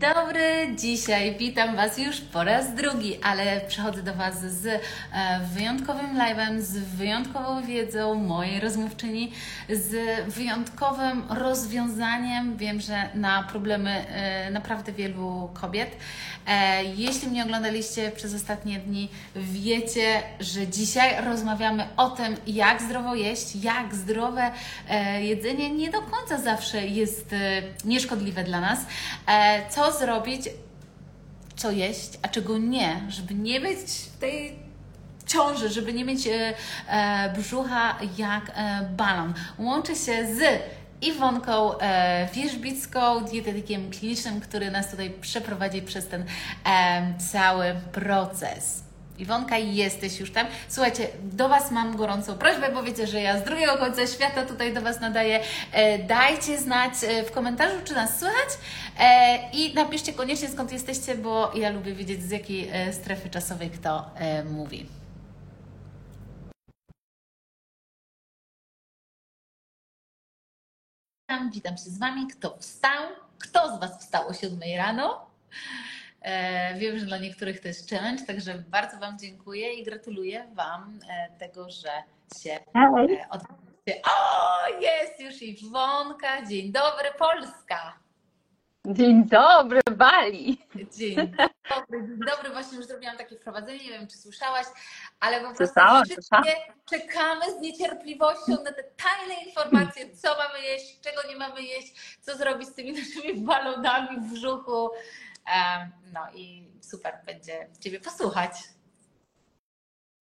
Dobry, dzisiaj witam Was już po raz drugi, ale przychodzę do Was z e, wyjątkowym live'em, z wyjątkową wiedzą mojej rozmówczyni, z wyjątkowym rozwiązaniem. Wiem, że na problemy e, naprawdę wielu kobiet. E, Jeśli mnie oglądaliście przez ostatnie dni, wiecie, że dzisiaj rozmawiamy o tym, jak zdrowo jeść, jak zdrowe jedzenie nie do końca zawsze jest nieszkodliwe dla nas. E, Co zrobić, co jeść, a czego nie, żeby nie być w tej ciąży, żeby nie mieć e, e, brzucha jak e, balon. Łączę się z Iwonką e, Wierzbicką, dietetykiem klinicznym, który nas tutaj przeprowadzi przez ten e, cały proces. Iwonka, jesteś już tam. Słuchajcie, do Was mam gorącą prośbę, bo wiecie, że ja z drugiego końca świata tutaj do Was nadaję. E, dajcie znać e, w komentarzu, czy nas słychać e, i napiszcie koniecznie skąd jesteście, bo ja lubię wiedzieć z jakiej strefy czasowej kto mówi. Witam się z Wami. Kto wstał? Kto z Was wstał o 7 rano? E, Wiem, że dla niektórych to jest challenge, także bardzo Wam dziękuję i gratuluję Wam e, tego, że się e, odbyliście. O, jest już Iwonka. Dzień dobry, Polska. Dzień dobry, Bali. Dzień dobry, dzień dobry. Właśnie już zrobiłam takie wprowadzenie, nie wiem, czy słyszałaś, ale po prostu Słyszałam, czekamy z niecierpliwością na te tajne informacje, co mamy jeść, czego nie mamy jeść, co zrobić z tymi naszymi balonami w brzuchu. No i super będzie Ciebie posłuchać.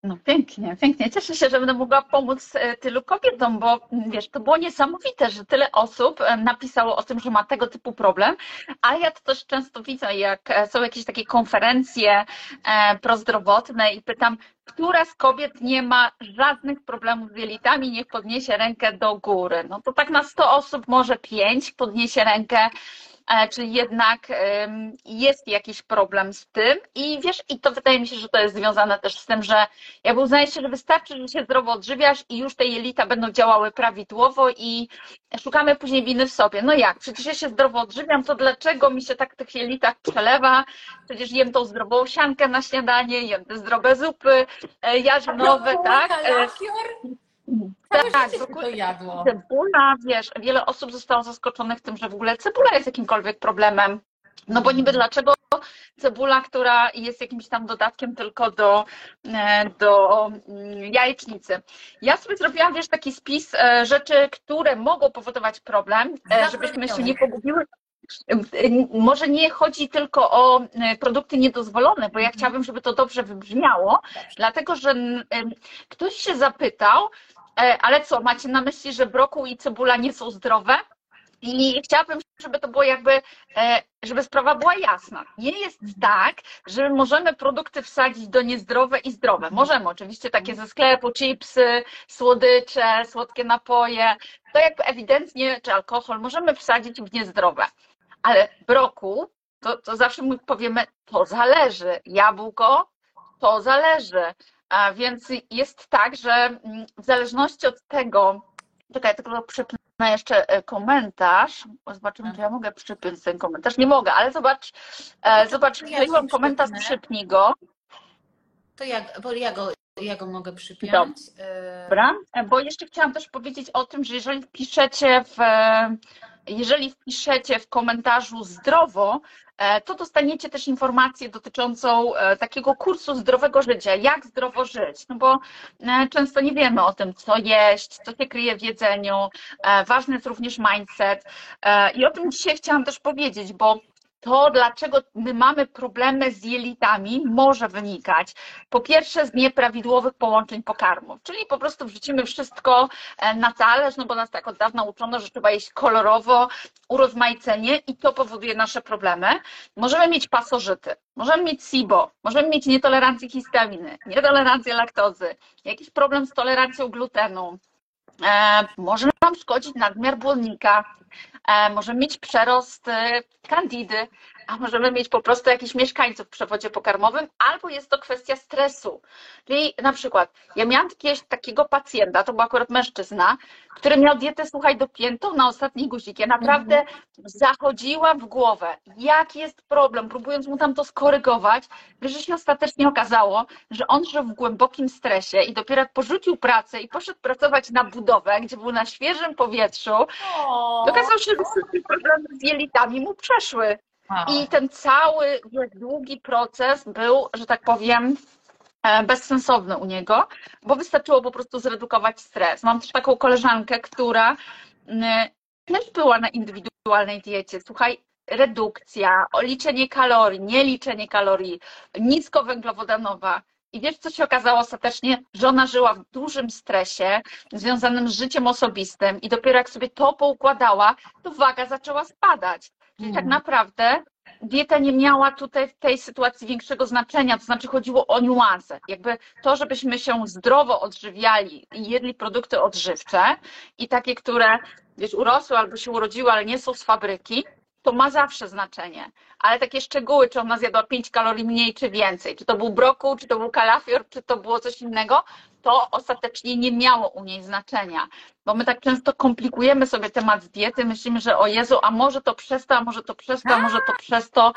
No pięknie, pięknie. Cieszę się, że będę mogła pomóc e, tylu kobietom, bo m, wiesz, to było niesamowite, że tyle osób napisało o tym, że ma tego typu problem, a ja to też często widzę, jak e, są jakieś takie konferencje e, prozdrowotne i pytam, która z kobiet nie ma żadnych problemów z jelitami, niech podniesie rękę do góry. No to tak na 100 osób może 5 podniesie rękę, czyli jednak jest jakiś problem z tym i wiesz, i to wydaje mi się, że to jest związane też z tym, że jakby uznaje się, że wystarczy, że się zdrowo odżywiasz i już te jelita będą działały prawidłowo i szukamy później winy w sobie. No jak? Przecież ja się zdrowo odżywiam, to dlaczego mi się tak w tych jelitach przelewa? Przecież jem tą zdrową siankę na śniadanie, jem te zdrowe zupy e, jarzynowe, tak? E, kalafior? Całe Tak, życie to jadło. Cebula, wiesz, wiele osób zostało zaskoczonych tym, że w ogóle cebula jest jakimkolwiek problemem. No bo niby dlaczego cebula, która jest jakimś tam dodatkiem tylko do, e, do mm, jajecznicy. Ja sobie zrobiłam, wiesz, taki spis e, rzeczy, które mogą powodować problem, e, żebyśmy się nie pogubiły. Może nie chodzi tylko o produkty niedozwolone, bo ja chciałabym, żeby to dobrze wybrzmiało, dlatego że ktoś się zapytał, ale co, macie na myśli, że brokuł i cebula nie są zdrowe? I chciałabym, żeby to było jakby, e, żeby sprawa była jasna. Nie jest tak, że możemy produkty wsadzić do niezdrowe i zdrowe. Możemy oczywiście takie ze sklepu, chipsy, słodycze, słodkie napoje. To jakby ewidentnie, czy alkohol, możemy wsadzić w niezdrowe. Ale brokuł, to, to zawsze my powiemy, to zależy. Jabłko, to zależy. Więc jest tak, że mm, w zależności od tego, czekaj, tylko przypnę jeszcze e, komentarz. Zobaczymy, czy ja mogę przypiąć ten komentarz. Nie mogę, ale zobacz, e, zobacz, Ja komentarz, przypnij go. To jak, bo ja go, ja go mogę przypiąć. Dobra, E, bo jeszcze chciałam też powiedzieć o tym, że jeżeli wpiszecie w, jeżeli wpiszecie w komentarzu zdrowo, e, to dostaniecie też informację dotyczącą e, takiego kursu zdrowego życia, jak zdrowo żyć, no bo e, często nie wiemy o tym, co jeść, co się kryje w jedzeniu, ważny jest również mindset. I o tym dzisiaj chciałam też powiedzieć, bo to, dlaczego my mamy problemy z jelitami, może wynikać po pierwsze z nieprawidłowych połączeń pokarmów, czyli po prostu wrzucimy wszystko e, na talerz, no bo nas tak od dawna uczono, że trzeba jeść kolorowo, urozmaicenie i to powoduje nasze problemy. Możemy mieć pasożyty, możemy mieć SIBO, możemy mieć nietolerancję histaminy, nietolerancję laktozy, jakiś problem z tolerancją glutenu, E, może nam szkodzić nadmiar błonnika. E, możemy mieć przerost e, kandidy, a możemy mieć po prostu jakichś mieszkańców w przewodzie pokarmowym, albo jest to kwestia stresu. Czyli na przykład, ja miałam jakiegoś takiego pacjenta, to był akurat mężczyzna, który miał dietę, słuchaj, dopiętą na ostatni guzik. Ja naprawdę Mhm. zachodziłam w głowę, jaki jest problem, próbując mu tam to skorygować, że się okazało okazało, że on żył w głębokim stresie i dopiero jak porzucił pracę i poszedł pracować na budowę, gdzie był na świeżym powietrzu, to okazało się, że wszystkie problemy z jelitami mu przeszły. I ten cały długi proces był, że tak powiem, e, bezsensowny u niego, bo wystarczyło po prostu zredukować stres. Mam też taką koleżankę, która też była na indywidualnej diecie. Słuchaj, redukcja, liczenie kalorii, nie liczenie kalorii, niskowęglowodanowa. I wiesz, co się okazało ostatecznie? Że ona żyła w dużym stresie związanym z życiem osobistym i dopiero jak sobie to poukładała, to waga zaczęła spadać. Czyli tak Mhm. naprawdę dieta nie miała tutaj w tej sytuacji większego znaczenia, to znaczy chodziło o niuanse. Jakby to, żebyśmy się zdrowo odżywiali i jedli produkty odżywcze i takie, które wiesz, urosły albo się urodziły, ale nie są z fabryki, to ma zawsze znaczenie. Ale takie szczegóły, czy ona zjadła 5 kalorii mniej czy więcej, czy to był brokuł, czy to był kalafior, czy to było coś innego, to ostatecznie nie miało u niej znaczenia. Bo my tak często komplikujemy sobie temat diety, myślimy, że o Jezu, a może to przez to, a może to przez to, a może to przez to.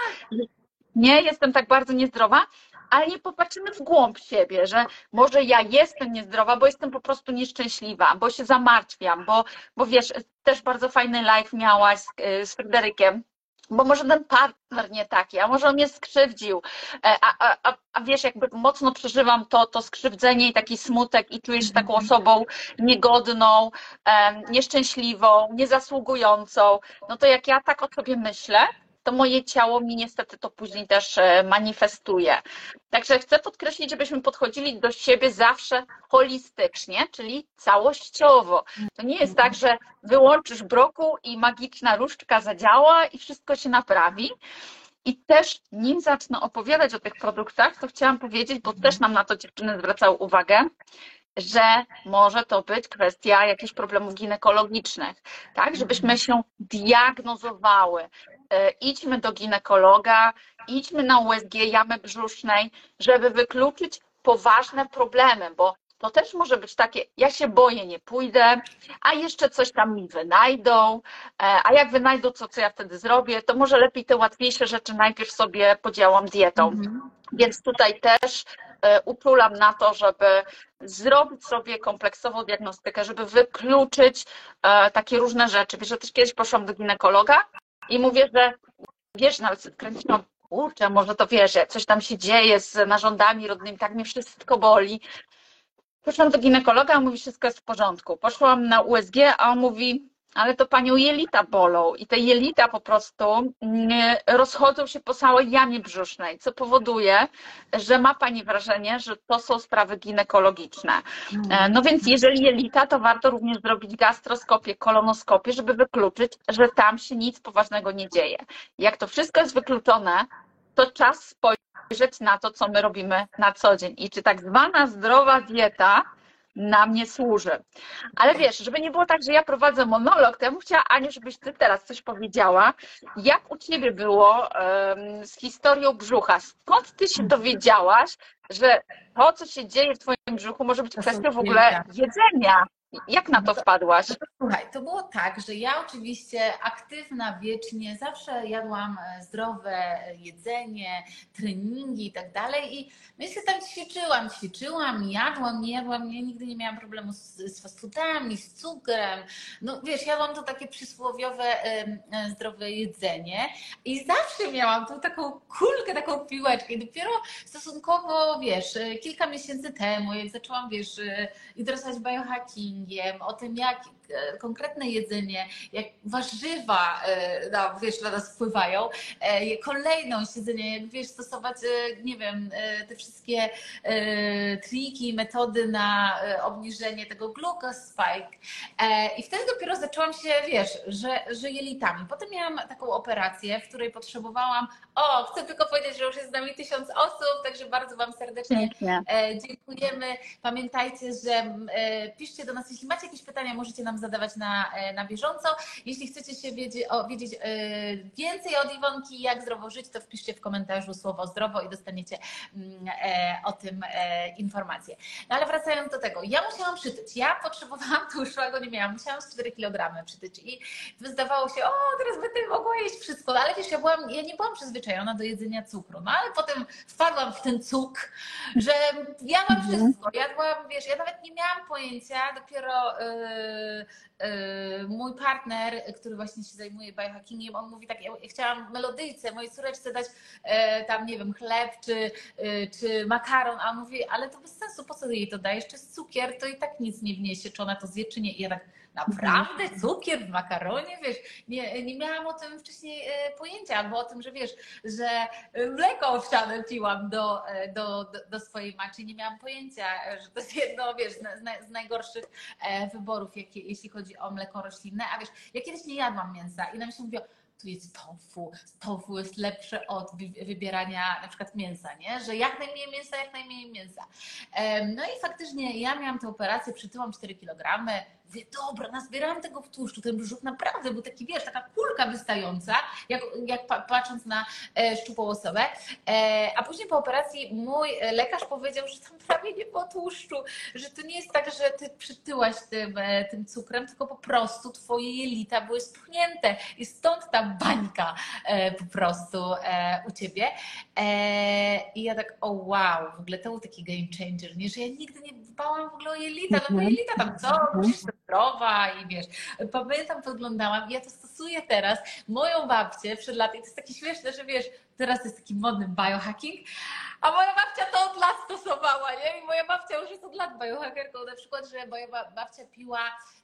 Nie, jestem tak bardzo niezdrowa, ale nie popatrzymy w głąb siebie, że może ja jestem niezdrowa, bo jestem po prostu nieszczęśliwa, bo się zamartwiam, bo, bo wiesz, też bardzo fajny live miałaś z, y, z Fryderykiem, bo może ten partner nie taki, a może on mnie skrzywdził, E, a, a, a, a wiesz, jakby mocno przeżywam to, to skrzywdzenie i taki smutek i czuję się taką osobą niegodną, nieszczęśliwą, niezasługującą, no to jak ja tak o sobie myślę, to moje ciało mi niestety to później też e, manifestuje. Także chcę podkreślić, żebyśmy podchodzili do siebie zawsze holistycznie, czyli całościowo. To nie jest tak, że wyłączysz brokuł i magiczna różdżka zadziała i wszystko się naprawi. I też nim zacznę opowiadać o tych produktach, to chciałam powiedzieć, bo też nam na to dziewczyny zwracały uwagę, że może to być kwestia jakichś problemów ginekologicznych, tak? Żebyśmy się diagnozowały. E, Idźmy do ginekologa, idźmy na USG jamy brzusznej, żeby wykluczyć poważne problemy, bo to też może być takie, ja się boję, nie pójdę, a jeszcze coś tam mi wynajdą, e, a jak wynajdą, co, co ja wtedy zrobię, to może lepiej te łatwiejsze rzeczy najpierw sobie podziałam dietą. Mhm. Więc tutaj też uczulam na to, żeby zrobić sobie kompleksową diagnostykę, żeby wykluczyć e, takie różne rzeczy. Wiesz, że też kiedyś poszłam do ginekologa i mówię, że wiesz, nawet kręciłam, kurczę, może to wiesz, coś tam się dzieje z narządami rodnymi, tak mnie wszystko boli. Poszłam do ginekologa, on mówi, wszystko jest w porządku. Poszłam na USG, a on mówi, ale to panią jelita bolą i te jelita po prostu mm, rozchodzą się po całej jamie brzusznej, co powoduje, że ma pani wrażenie, że to są sprawy ginekologiczne. E, No więc jeżeli jelita, to warto również zrobić gastroskopię, kolonoskopię, żeby wykluczyć, że tam się nic poważnego nie dzieje. Jak to wszystko jest wykluczone, to czas spojrzeć na to, co my robimy na co dzień i czy tak zwana zdrowa dieta nam nie służy. Ale wiesz, żeby nie było tak, że ja prowadzę monolog, to ja bym chciała, Aniu, żebyś ty teraz coś powiedziała. Jak u ciebie było em, z historią brzucha? Skąd ty się dowiedziałaś, że to, co się dzieje w twoim brzuchu, może być kwestią w ogóle jedzenia? Jak na to wpadłaś? Słuchaj, to było tak, że ja oczywiście aktywna wiecznie, zawsze jadłam e, zdrowe jedzenie, treningi i tak dalej i myślę, tam ćwiczyłam, ćwiczyłam, jadłam, nie jadłam, ja nigdy nie miałam problemu z, z fast foodami, z cukrem, no wiesz, jadłam to takie przysłowiowe e, zdrowe jedzenie i zawsze miałam tą taką kulkę, taką piłeczkę i dopiero stosunkowo, wiesz, e, kilka miesięcy temu, jak zaczęłam, wiesz, e, interesować biohackingiem, o tym, jak konkretne jedzenie, jak warzywa e, na, wiesz, na nas wpływają, e, kolejność jedzenia, jak wiesz, stosować, e, nie wiem, e, te wszystkie e, triki, metody na e, obniżenie tego glucose spike. E, I wtedy dopiero zaczęłam się, wiesz, że, że jelitami. Potem miałam taką operację, w której potrzebowałam, o, chcę tylko powiedzieć, że już jest z nami tysiąc osób, także bardzo Wam serdecznie Pięknie. E, Dziękujemy. Pamiętajcie, że e, piszcie do nas, jeśli macie jakieś pytania, możecie nam Wam zadawać na, na bieżąco. Jeśli chcecie się wiedzieć, o, wiedzieć więcej od Iwonki, jak zdrowo żyć, to wpiszcie w komentarzu słowo zdrowo i dostaniecie mm, o tym informacje. No ale wracając do tego, ja musiałam przytyć. Ja potrzebowałam tłuszczu, a go nie miałam. Musiałam 4 kg przytyć i wydawało się, o, teraz będę mogła jeść wszystko. Ale wiesz, ja, byłam, ja nie byłam przyzwyczajona do jedzenia cukru. No ale potem wpadłam w ten cuk, że ja mam mhm. wszystko. Ja byłam, wiesz, ja nawet nie miałam pojęcia, dopiero yy, mój partner, który właśnie się zajmuje biohackingiem, on mówi tak, ja chciałam melodyjce mojej córeczce dać yy, tam, nie wiem, chleb czy, y, czy makaron, a on mówi, ale to bez sensu, po co jej to dajesz? Czy cukier, to i tak nic nie wniesie, czy ona to zje, czy nie. I ja tak, Naprawdę? Cukier w makaronie? Wiesz, nie, nie miałam o tym wcześniej e, pojęcia, albo o tym, że wiesz, że mleko owsiane piłam do, e, do, do, do swojej maczy. Nie miałam pojęcia, że to jest jedno, wiesz, z, najgorszych e, wyborów, jakie, jeśli chodzi o mleko roślinne. A wiesz, ja kiedyś nie jadłam mięsa i nam się mówiło, tu jest tofu, tofu jest lepsze od wybierania na przykład mięsa, nie? Że jak najmniej mięsa, jak najmniej mięsa. No i faktycznie ja miałam tę operację, przytyłam 4 kg, Mówię, dobra, nazbierałam tego w tłuszczu. Ten brzuch naprawdę był taki, wiesz, taka kulka wystająca, jak, jak patrząc na e, szczupłą osobę. E, a później po operacji mój lekarz powiedział, że tam prawie nie było tłuszczu, że to nie jest tak, że ty przytyłaś tym, e, tym cukrem, tylko po prostu twoje jelita były spuchnięte i stąd ta bańka e, po prostu e, u ciebie. E, I ja tak, o wow, w ogóle to był taki game changer, nie? że ja nigdy nie dbałam w ogóle o jelita, no bo jelita tam co, zdrowa i wiesz, pamiętam, podglądałam i ja to stosuję teraz. Moją babcię przed laty, to jest takie śmieszne, że wiesz, teraz jest taki modny biohacking, a moja babcia to od lat stosowała, nie? I moja babcia już jest od lat biohackerką, na przykład, że moja babcia piła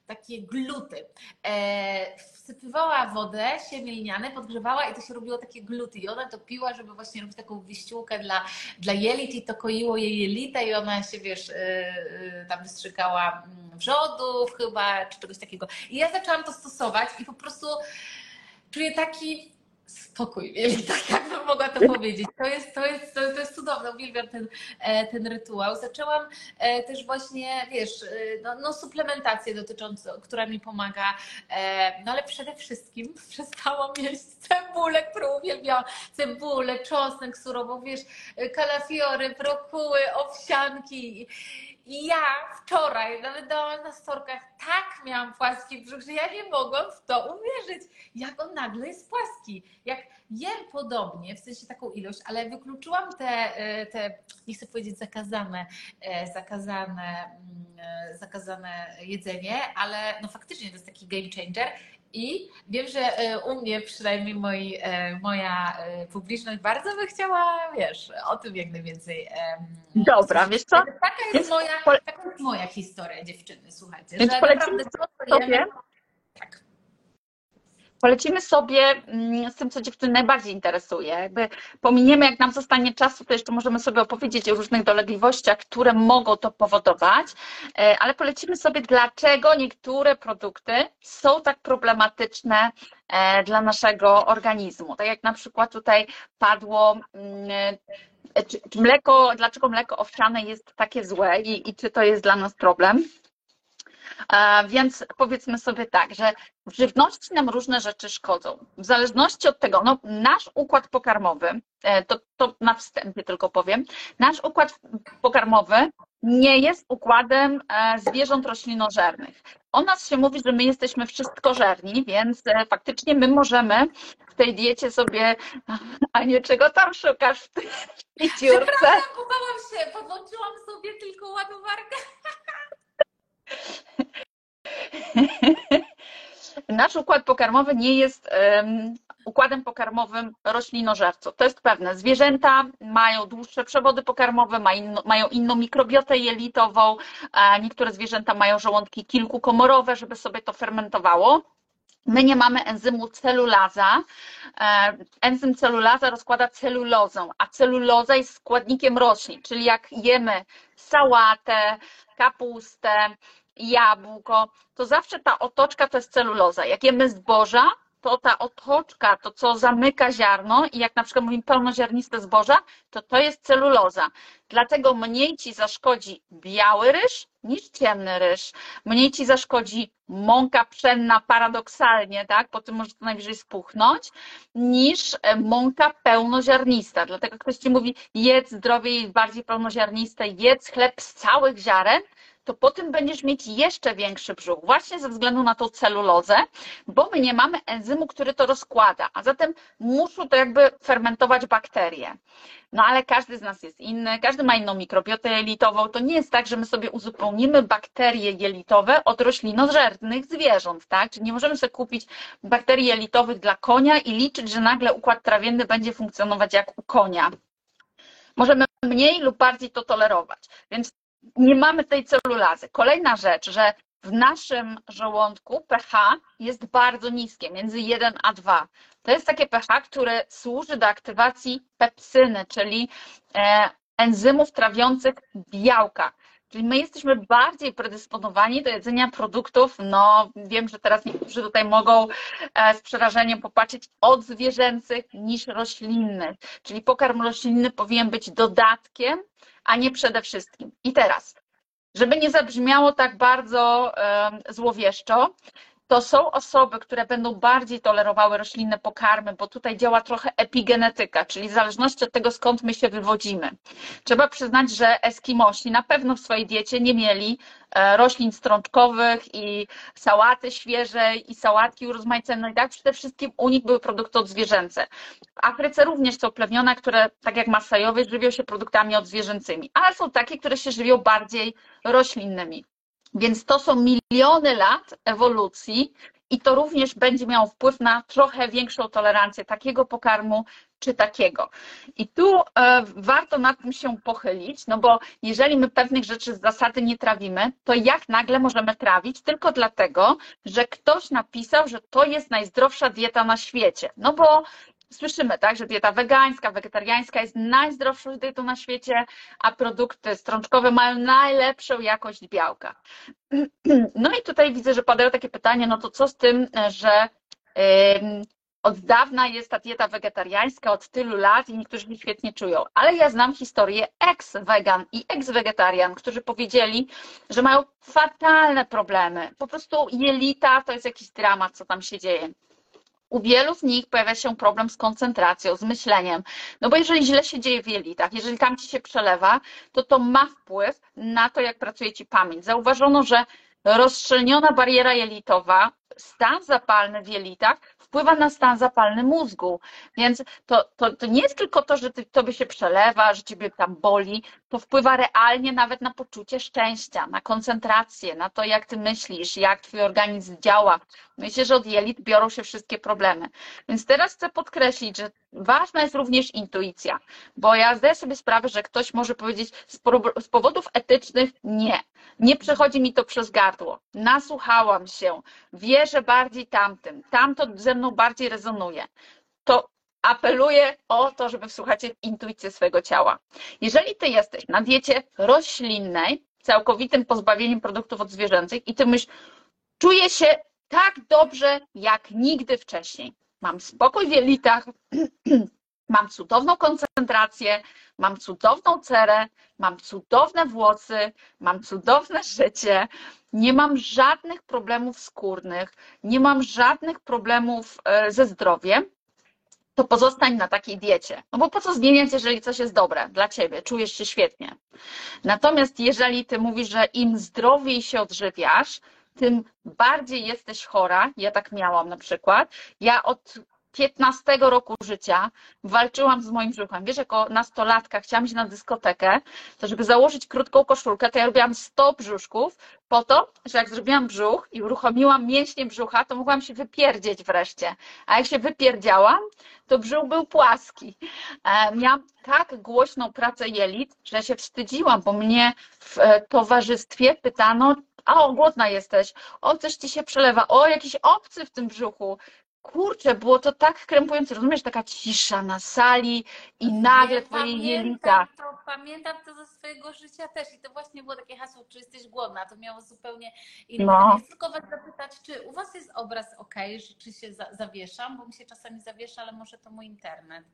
takie gluty. E, wsypywała wodę, siemię liniane, podgrzewała i to się robiło takie gluty. I ona to piła, żeby właśnie robić taką wyściółkę dla, dla jelit i to koiło jej jelita i ona się, wiesz, e, e, tam wystrzykała mm, wrzodów chyba, czy czegoś takiego. I ja zaczęłam to stosować i po prostu czuję taki spokój mieli, tak jakbym mogła to powiedzieć. To jest, to jest, to, jest cudowne, uwielbiam ten, e, ten rytuał. Zaczęłam e, też właśnie, wiesz, e, no, no suplementację dotyczącą, która mi pomaga, no ale przede wszystkim przestałam jeść cebulę, którą uwielbiałam, cebulę, czosnek surową, wiesz, kalafiory, brokuły, owsianki i ja wczoraj nawet dałam na storkach tak miałam płaski brzuch, że ja nie mogłam w to uwierzyć, jak on nagle jest płaski. Jak jem podobnie, w sensie taką ilość, ale wykluczyłam te, e, te nie chcę powiedzieć zakazane, e, zakazane, mm, e, zakazane jedzenie, ale no faktycznie to jest taki game changer i wiem, że e, u mnie przynajmniej moi, e, moja e, publiczność bardzo by chciała, wiesz, o tym jak najwięcej. Dobra, wiesz co? Taka jest, moja, taka jest moja historia dziewczyny, słuchajcie. Więc że naprawdę sobie, tak polecimy sobie mm, z tym, co dziewczyny najbardziej interesuje. Jakby pominiemy, jak nam zostanie czasu, to jeszcze możemy sobie opowiedzieć o różnych dolegliwościach, które mogą to powodować, e, ale polecimy sobie, dlaczego niektóre produkty są tak problematyczne e, dla naszego organizmu. Tak jak na przykład tutaj padło mm, e, czy, mleko, dlaczego mleko owsiane jest takie złe i, i czy to jest dla nas problem. Więc powiedzmy sobie tak, że w żywności nam różne rzeczy szkodzą. W zależności od tego, no, nasz układ pokarmowy, e, to, to na wstępie tylko powiem, nasz układ pokarmowy nie jest układem e, zwierząt roślinożernych. O nas się mówi, że my jesteśmy wszystkożerni, więc e, faktycznie my możemy w tej diecie sobie, a nie czego tam szukasz w tej dziurce? Przepraszam, się, podłączyłam sobie tylko ładowarkę. Nasz układ pokarmowy nie jest um, układem pokarmowym roślinożerców. To jest pewne. Zwierzęta mają dłuższe przewody pokarmowe, mają inną mikrobiotę jelitową, niektóre zwierzęta mają żołądki kilkukomorowe, żeby sobie to fermentowało. My nie mamy enzymu celulaza. E, enzym celulaza rozkłada celulozę, a celuloza jest składnikiem roślin, czyli jak jemy sałatę, kapustę, jabłko, to zawsze ta otoczka to jest celuloza. Jak jemy zboża, to ta otoczka, to co zamyka ziarno i jak na przykład mówimy pełnoziarniste zboża, to to jest celuloza. Dlatego mniej ci zaszkodzi biały ryż niż ciemny ryż. Mniej ci zaszkodzi mąka pszenna paradoksalnie, tak, po tym może to najwyżej spuchnąć, niż e, mąka pełnoziarnista. Dlatego ktoś ci mówi, jedz zdrowiej, bardziej pełnoziarniste, jedz chleb z całych ziaren, to potem będziesz mieć jeszcze większy brzuch, właśnie ze względu na tą celulozę, bo my nie mamy enzymu, który to rozkłada, a zatem muszą to jakby fermentować bakterie. No ale każdy z nas jest inny, każdy ma inną mikrobiotę jelitową. To nie jest tak, że my sobie uzupełnimy bakterie jelitowe od roślinożernych zwierząt, tak? Czyli nie możemy sobie kupić bakterii jelitowych dla konia i liczyć, że nagle układ trawienny będzie funkcjonować jak u konia. Możemy mniej lub bardziej to tolerować. Więc nie mamy tej celulazy. Kolejna rzecz, że w naszym żołądku pH jest bardzo niskie, między 1 a 2. To jest takie pH, które służy do aktywacji pepsyny, czyli e, enzymów trawiących białka. Czyli my jesteśmy bardziej predysponowani do jedzenia produktów, no wiem, że teraz niektórzy tutaj mogą e, z przerażeniem popatrzeć, od zwierzęcych niż roślinnych. Czyli pokarm roślinny powinien być dodatkiem, a nie przede wszystkim. I teraz, żeby nie zabrzmiało tak bardzo złowieszczo, to są osoby, które będą bardziej tolerowały roślinne pokarmy, bo tutaj działa trochę epigenetyka, czyli w zależności od tego, skąd my się wywodzimy. Trzeba przyznać, że Eskimosi na pewno w swojej diecie nie mieli e, roślin strączkowych i sałaty świeżej i sałatki urozmaicone i tak przede wszystkim u nich były produkty odzwierzęce. W Afryce również są plemiona, które tak jak Masajowie żywią się produktami odzwierzęcymi, ale są takie, które się żywią bardziej roślinnymi. Więc to są miliony lat ewolucji i to również będzie miało wpływ na trochę większą tolerancję takiego pokarmu czy takiego. I tu e, warto nad tym się pochylić, no bo jeżeli my pewnych rzeczy z zasady nie trawimy, to jak nagle możemy trawić tylko dlatego, że ktoś napisał, że to jest najzdrowsza dieta na świecie. No bo słyszymy, tak, że dieta wegańska, wegetariańska jest najzdrowszą dietą na świecie, a produkty strączkowe mają najlepszą jakość białka. No i tutaj widzę, że padają takie pytania, no to co z tym, że od dawna jest ta dieta wegetariańska, od tylu lat i niektórzy się świetnie czują. Ale ja znam historię ex-wegan i ex-wegetarian, którzy powiedzieli, że mają fatalne problemy. Po prostu jelita to jest jakiś dramat, co tam się dzieje. U wielu z nich pojawia się problem z koncentracją, z myśleniem. No bo jeżeli źle się dzieje w jelitach, jeżeli tam ci się przelewa, to to ma wpływ na to, jak pracuje ci pamięć. Zauważono, że rozszczelniona bariera jelitowa, stan zapalny w jelitach wpływa na stan zapalny mózgu. Więc to, to, to nie jest tylko to, że ty, tobie się przelewa, że ciebie tam boli, to wpływa realnie nawet na poczucie szczęścia, na koncentrację, na to, jak ty myślisz, jak twój organizm działa. Myślę, że od jelit biorą się wszystkie problemy. Więc teraz chcę podkreślić, że ważna jest również intuicja, bo ja zdaję sobie sprawę, że ktoś może powiedzieć z powodów etycznych nie. Nie przechodzi mi to przez gardło. Nasłuchałam się, wierzę bardziej tamtym, tamto ze mną bardziej rezonuje. Apeluję o to, żeby wsłuchać intuicję swojego ciała. Jeżeli ty jesteś na diecie roślinnej, całkowitym pozbawieniem produktów odzwierzęcych i ty myślisz, czuję się tak dobrze jak nigdy wcześniej. Mam spokój w jelitach, mam cudowną koncentrację, mam cudowną cerę, mam cudowne włosy, mam cudowne życie, nie mam żadnych problemów skórnych, nie mam żadnych problemów e, ze zdrowiem, to pozostań na takiej diecie. No bo po co zmieniać, jeżeli coś jest dobre dla ciebie, czujesz się świetnie. Natomiast jeżeli ty mówisz, że im zdrowiej się odżywiasz, tym bardziej jesteś chora. Ja tak miałam na przykład. Ja od 15 roku życia walczyłam z moim brzuchem. Wiesz, jako nastolatka chciałam iść na dyskotekę, to żeby założyć krótką koszulkę, to ja robiłam 100 brzuszków po to, że jak zrobiłam brzuch i uruchomiłam mięśnie brzucha, to mogłam się wypierdzieć wreszcie. A jak się wypierdziałam, to brzuch był płaski. E, miałam tak głośną pracę jelit, że się wstydziłam, bo mnie w e, towarzystwie pytano, a o, głodna jesteś, o, coś ci się przelewa, o, jakiś obcy w tym brzuchu. Kurczę, było to tak krępujące, rozumiesz, taka cisza na sali i nagle Ja twoje jelita. pamiętam to, pamiętam to ze swojego życia też i to właśnie było takie hasło, czy jesteś głodna, to miało zupełnie inny. No. Chcę tylko Was zapytać, czy u Was jest obraz ok, że, czy się za, zawieszam, bo mi się czasami zawiesza, ale może to mój internet.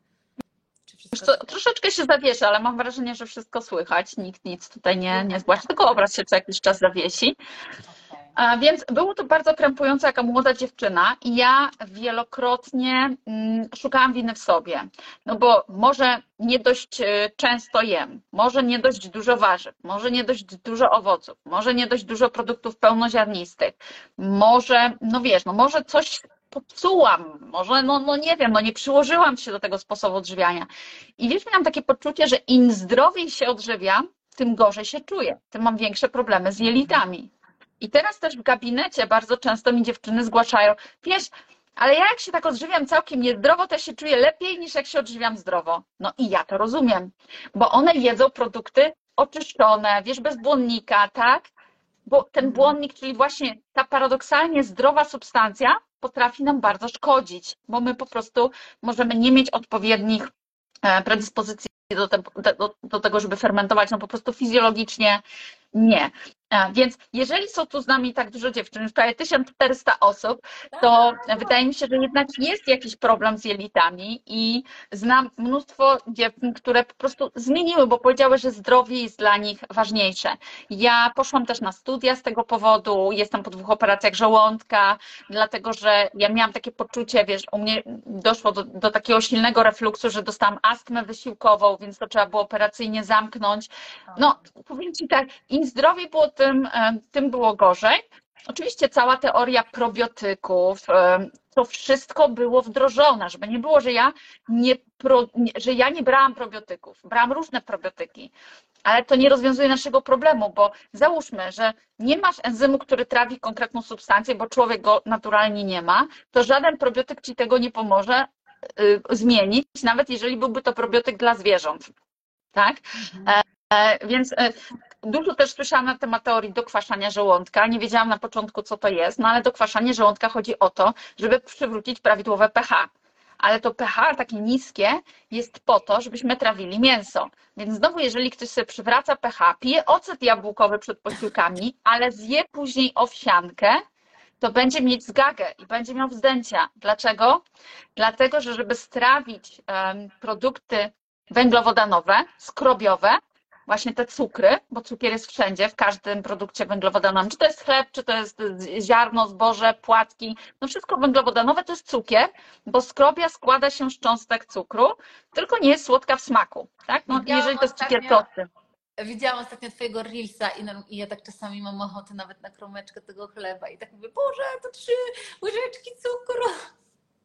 Co, troszeczkę się zawiesza, ale mam wrażenie, że wszystko słychać, nikt nic tutaj nie, nie zgłasza, tylko obraz się co jakiś czas zawiesi. Więc było to bardzo krępujące, jaka młoda dziewczyna, i ja wielokrotnie mm, szukałam winy w sobie. No bo może nie dość e, często jem, może nie dość dużo warzyw, może nie dość dużo owoców, może nie dość dużo produktów pełnoziarnistych, może, no wiesz, no może coś popsułam, może, no, no nie wiem, no nie przyłożyłam się do tego sposobu odżywiania. I wiesz, miałam takie poczucie, że im zdrowiej się odżywiam, tym gorzej się czuję, tym mam większe problemy z jelitami. I teraz też w gabinecie bardzo często mi dziewczyny zgłaszają, wiesz, ale ja jak się tak odżywiam całkiem niezdrowo, to się czuję lepiej niż jak się odżywiam zdrowo. No i ja to rozumiem, bo one jedzą produkty oczyszczone, wiesz, bez błonnika, tak? Bo ten błonnik, czyli właśnie ta paradoksalnie zdrowa substancja, potrafi nam bardzo szkodzić, bo my po prostu możemy nie mieć odpowiednich e, predyspozycji do, te, do, do tego, żeby fermentować, no po prostu fizjologicznie nie. E, Więc jeżeli są tu z nami tak dużo dziewczyn, już prawie 1400 osób, to wydaje mi się, że jednak jest jakiś problem z jelitami i znam mnóstwo dziewczyn, które po prostu zmieniły, bo powiedziały, że zdrowie jest dla nich ważniejsze. Ja poszłam też na studia z tego powodu, jestem po dwóch operacjach żołądka, dlatego że ja miałam takie poczucie, wiesz, u mnie doszło do, do takiego silnego refluksu, że dostałam astmę wysiłkową, więc to trzeba było operacyjnie zamknąć. No, powiem Ci tak, im zdrowiej było, tym, e, tym było gorzej. Oczywiście cała teoria probiotyków, e, to wszystko było wdrożone, żeby nie było, że ja nie, pro, że ja nie brałam probiotyków. Brałam różne probiotyki, ale to nie rozwiązuje naszego problemu, bo załóżmy, że nie masz enzymu, który trawi konkretną substancję, bo człowiek go naturalnie nie ma, to żaden probiotyk ci tego nie pomoże y, zmienić, nawet jeżeli byłby to probiotyk dla zwierząt. Tak? E, Więc dużo też słyszałam na temat teorii dokwaszania żołądka. Nie wiedziałam na początku, co to jest, no ale dokwaszanie żołądka chodzi o to, żeby przywrócić prawidłowe pH. Ale to pH takie niskie jest po to, żebyśmy trawili mięso. Więc znowu, jeżeli ktoś sobie przywraca pH, pije ocet jabłkowy przed posiłkami, ale zje później owsiankę, to będzie mieć zgagę i będzie miał wzdęcia. Dlaczego? Dlatego, że żeby strawić produkty węglowodanowe, skrobiowe, właśnie te cukry, bo cukier jest wszędzie, w każdym produkcie węglowodanowym, czy to jest chleb, czy to jest ziarno, zboże, płatki, no wszystko węglowodanowe to jest cukier, bo skrobia składa się z cząstek cukru, tylko nie jest słodka w smaku, tak? No, Widziałam jeżeli to jest cukier prosty. Widziałam ostatnio Twojego Reelsa i, i ja tak czasami mam ochotę nawet na kromeczkę tego chleba i tak mówię, Boże, to trzy łyżeczki cukru.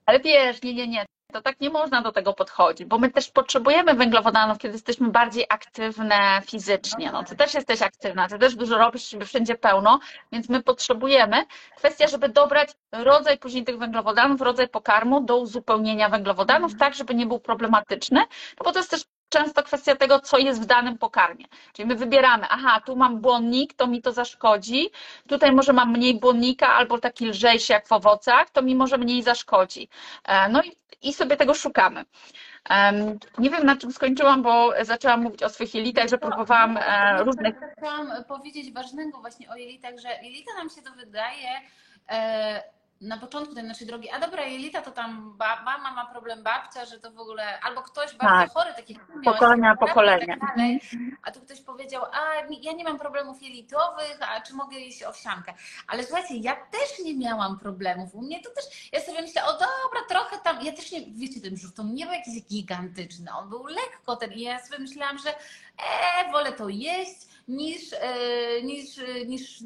Ale wiesz, nie, nie, nie, to tak nie można do tego podchodzić, bo my też potrzebujemy węglowodanów, kiedy jesteśmy bardziej aktywne fizycznie. No, ty też jesteś aktywna, ty też dużo robisz, żeby wszędzie pełno, więc my potrzebujemy. Kwestia, żeby dobrać rodzaj później tych węglowodanów, rodzaj pokarmu do uzupełnienia węglowodanów, tak, żeby nie był problematyczny, no bo to jest też często kwestia tego, co jest w danym pokarmie. Czyli my wybieramy, aha, tu mam błonnik, to mi to zaszkodzi, tutaj może mam mniej błonnika albo taki lżejszy jak w owocach, to mi może mniej zaszkodzi. E, No i, i sobie tego szukamy. Nie wiem na czym skończyłam, bo zaczęłam mówić o swoich jelitach, że próbowałam e, różnych. Chciałam powiedzieć ważnego właśnie o jelitach, że jelita nam się to wydaje e, na początku tej naszej drogi, a dobra, jelita to tam ba, mama ma problem, babcia, że to w ogóle, albo ktoś bardzo Tak. chory, taki Pokolenia tak pokolenie. dalej, tak dalej. A tu ktoś powiedział, a ja nie mam problemów jelitowych, a czy mogę jeść owsiankę? Ale słuchajcie, ja też nie miałam problemów. U mnie to też, ja sobie myślę, o dobra, trochę tam, ja też nie, wiecie, ten brzuch to nie był jakiś gigantyczny, on był lekko ten i ja sobie myślałam, że e, wolę to jeść niż, e, niż, niż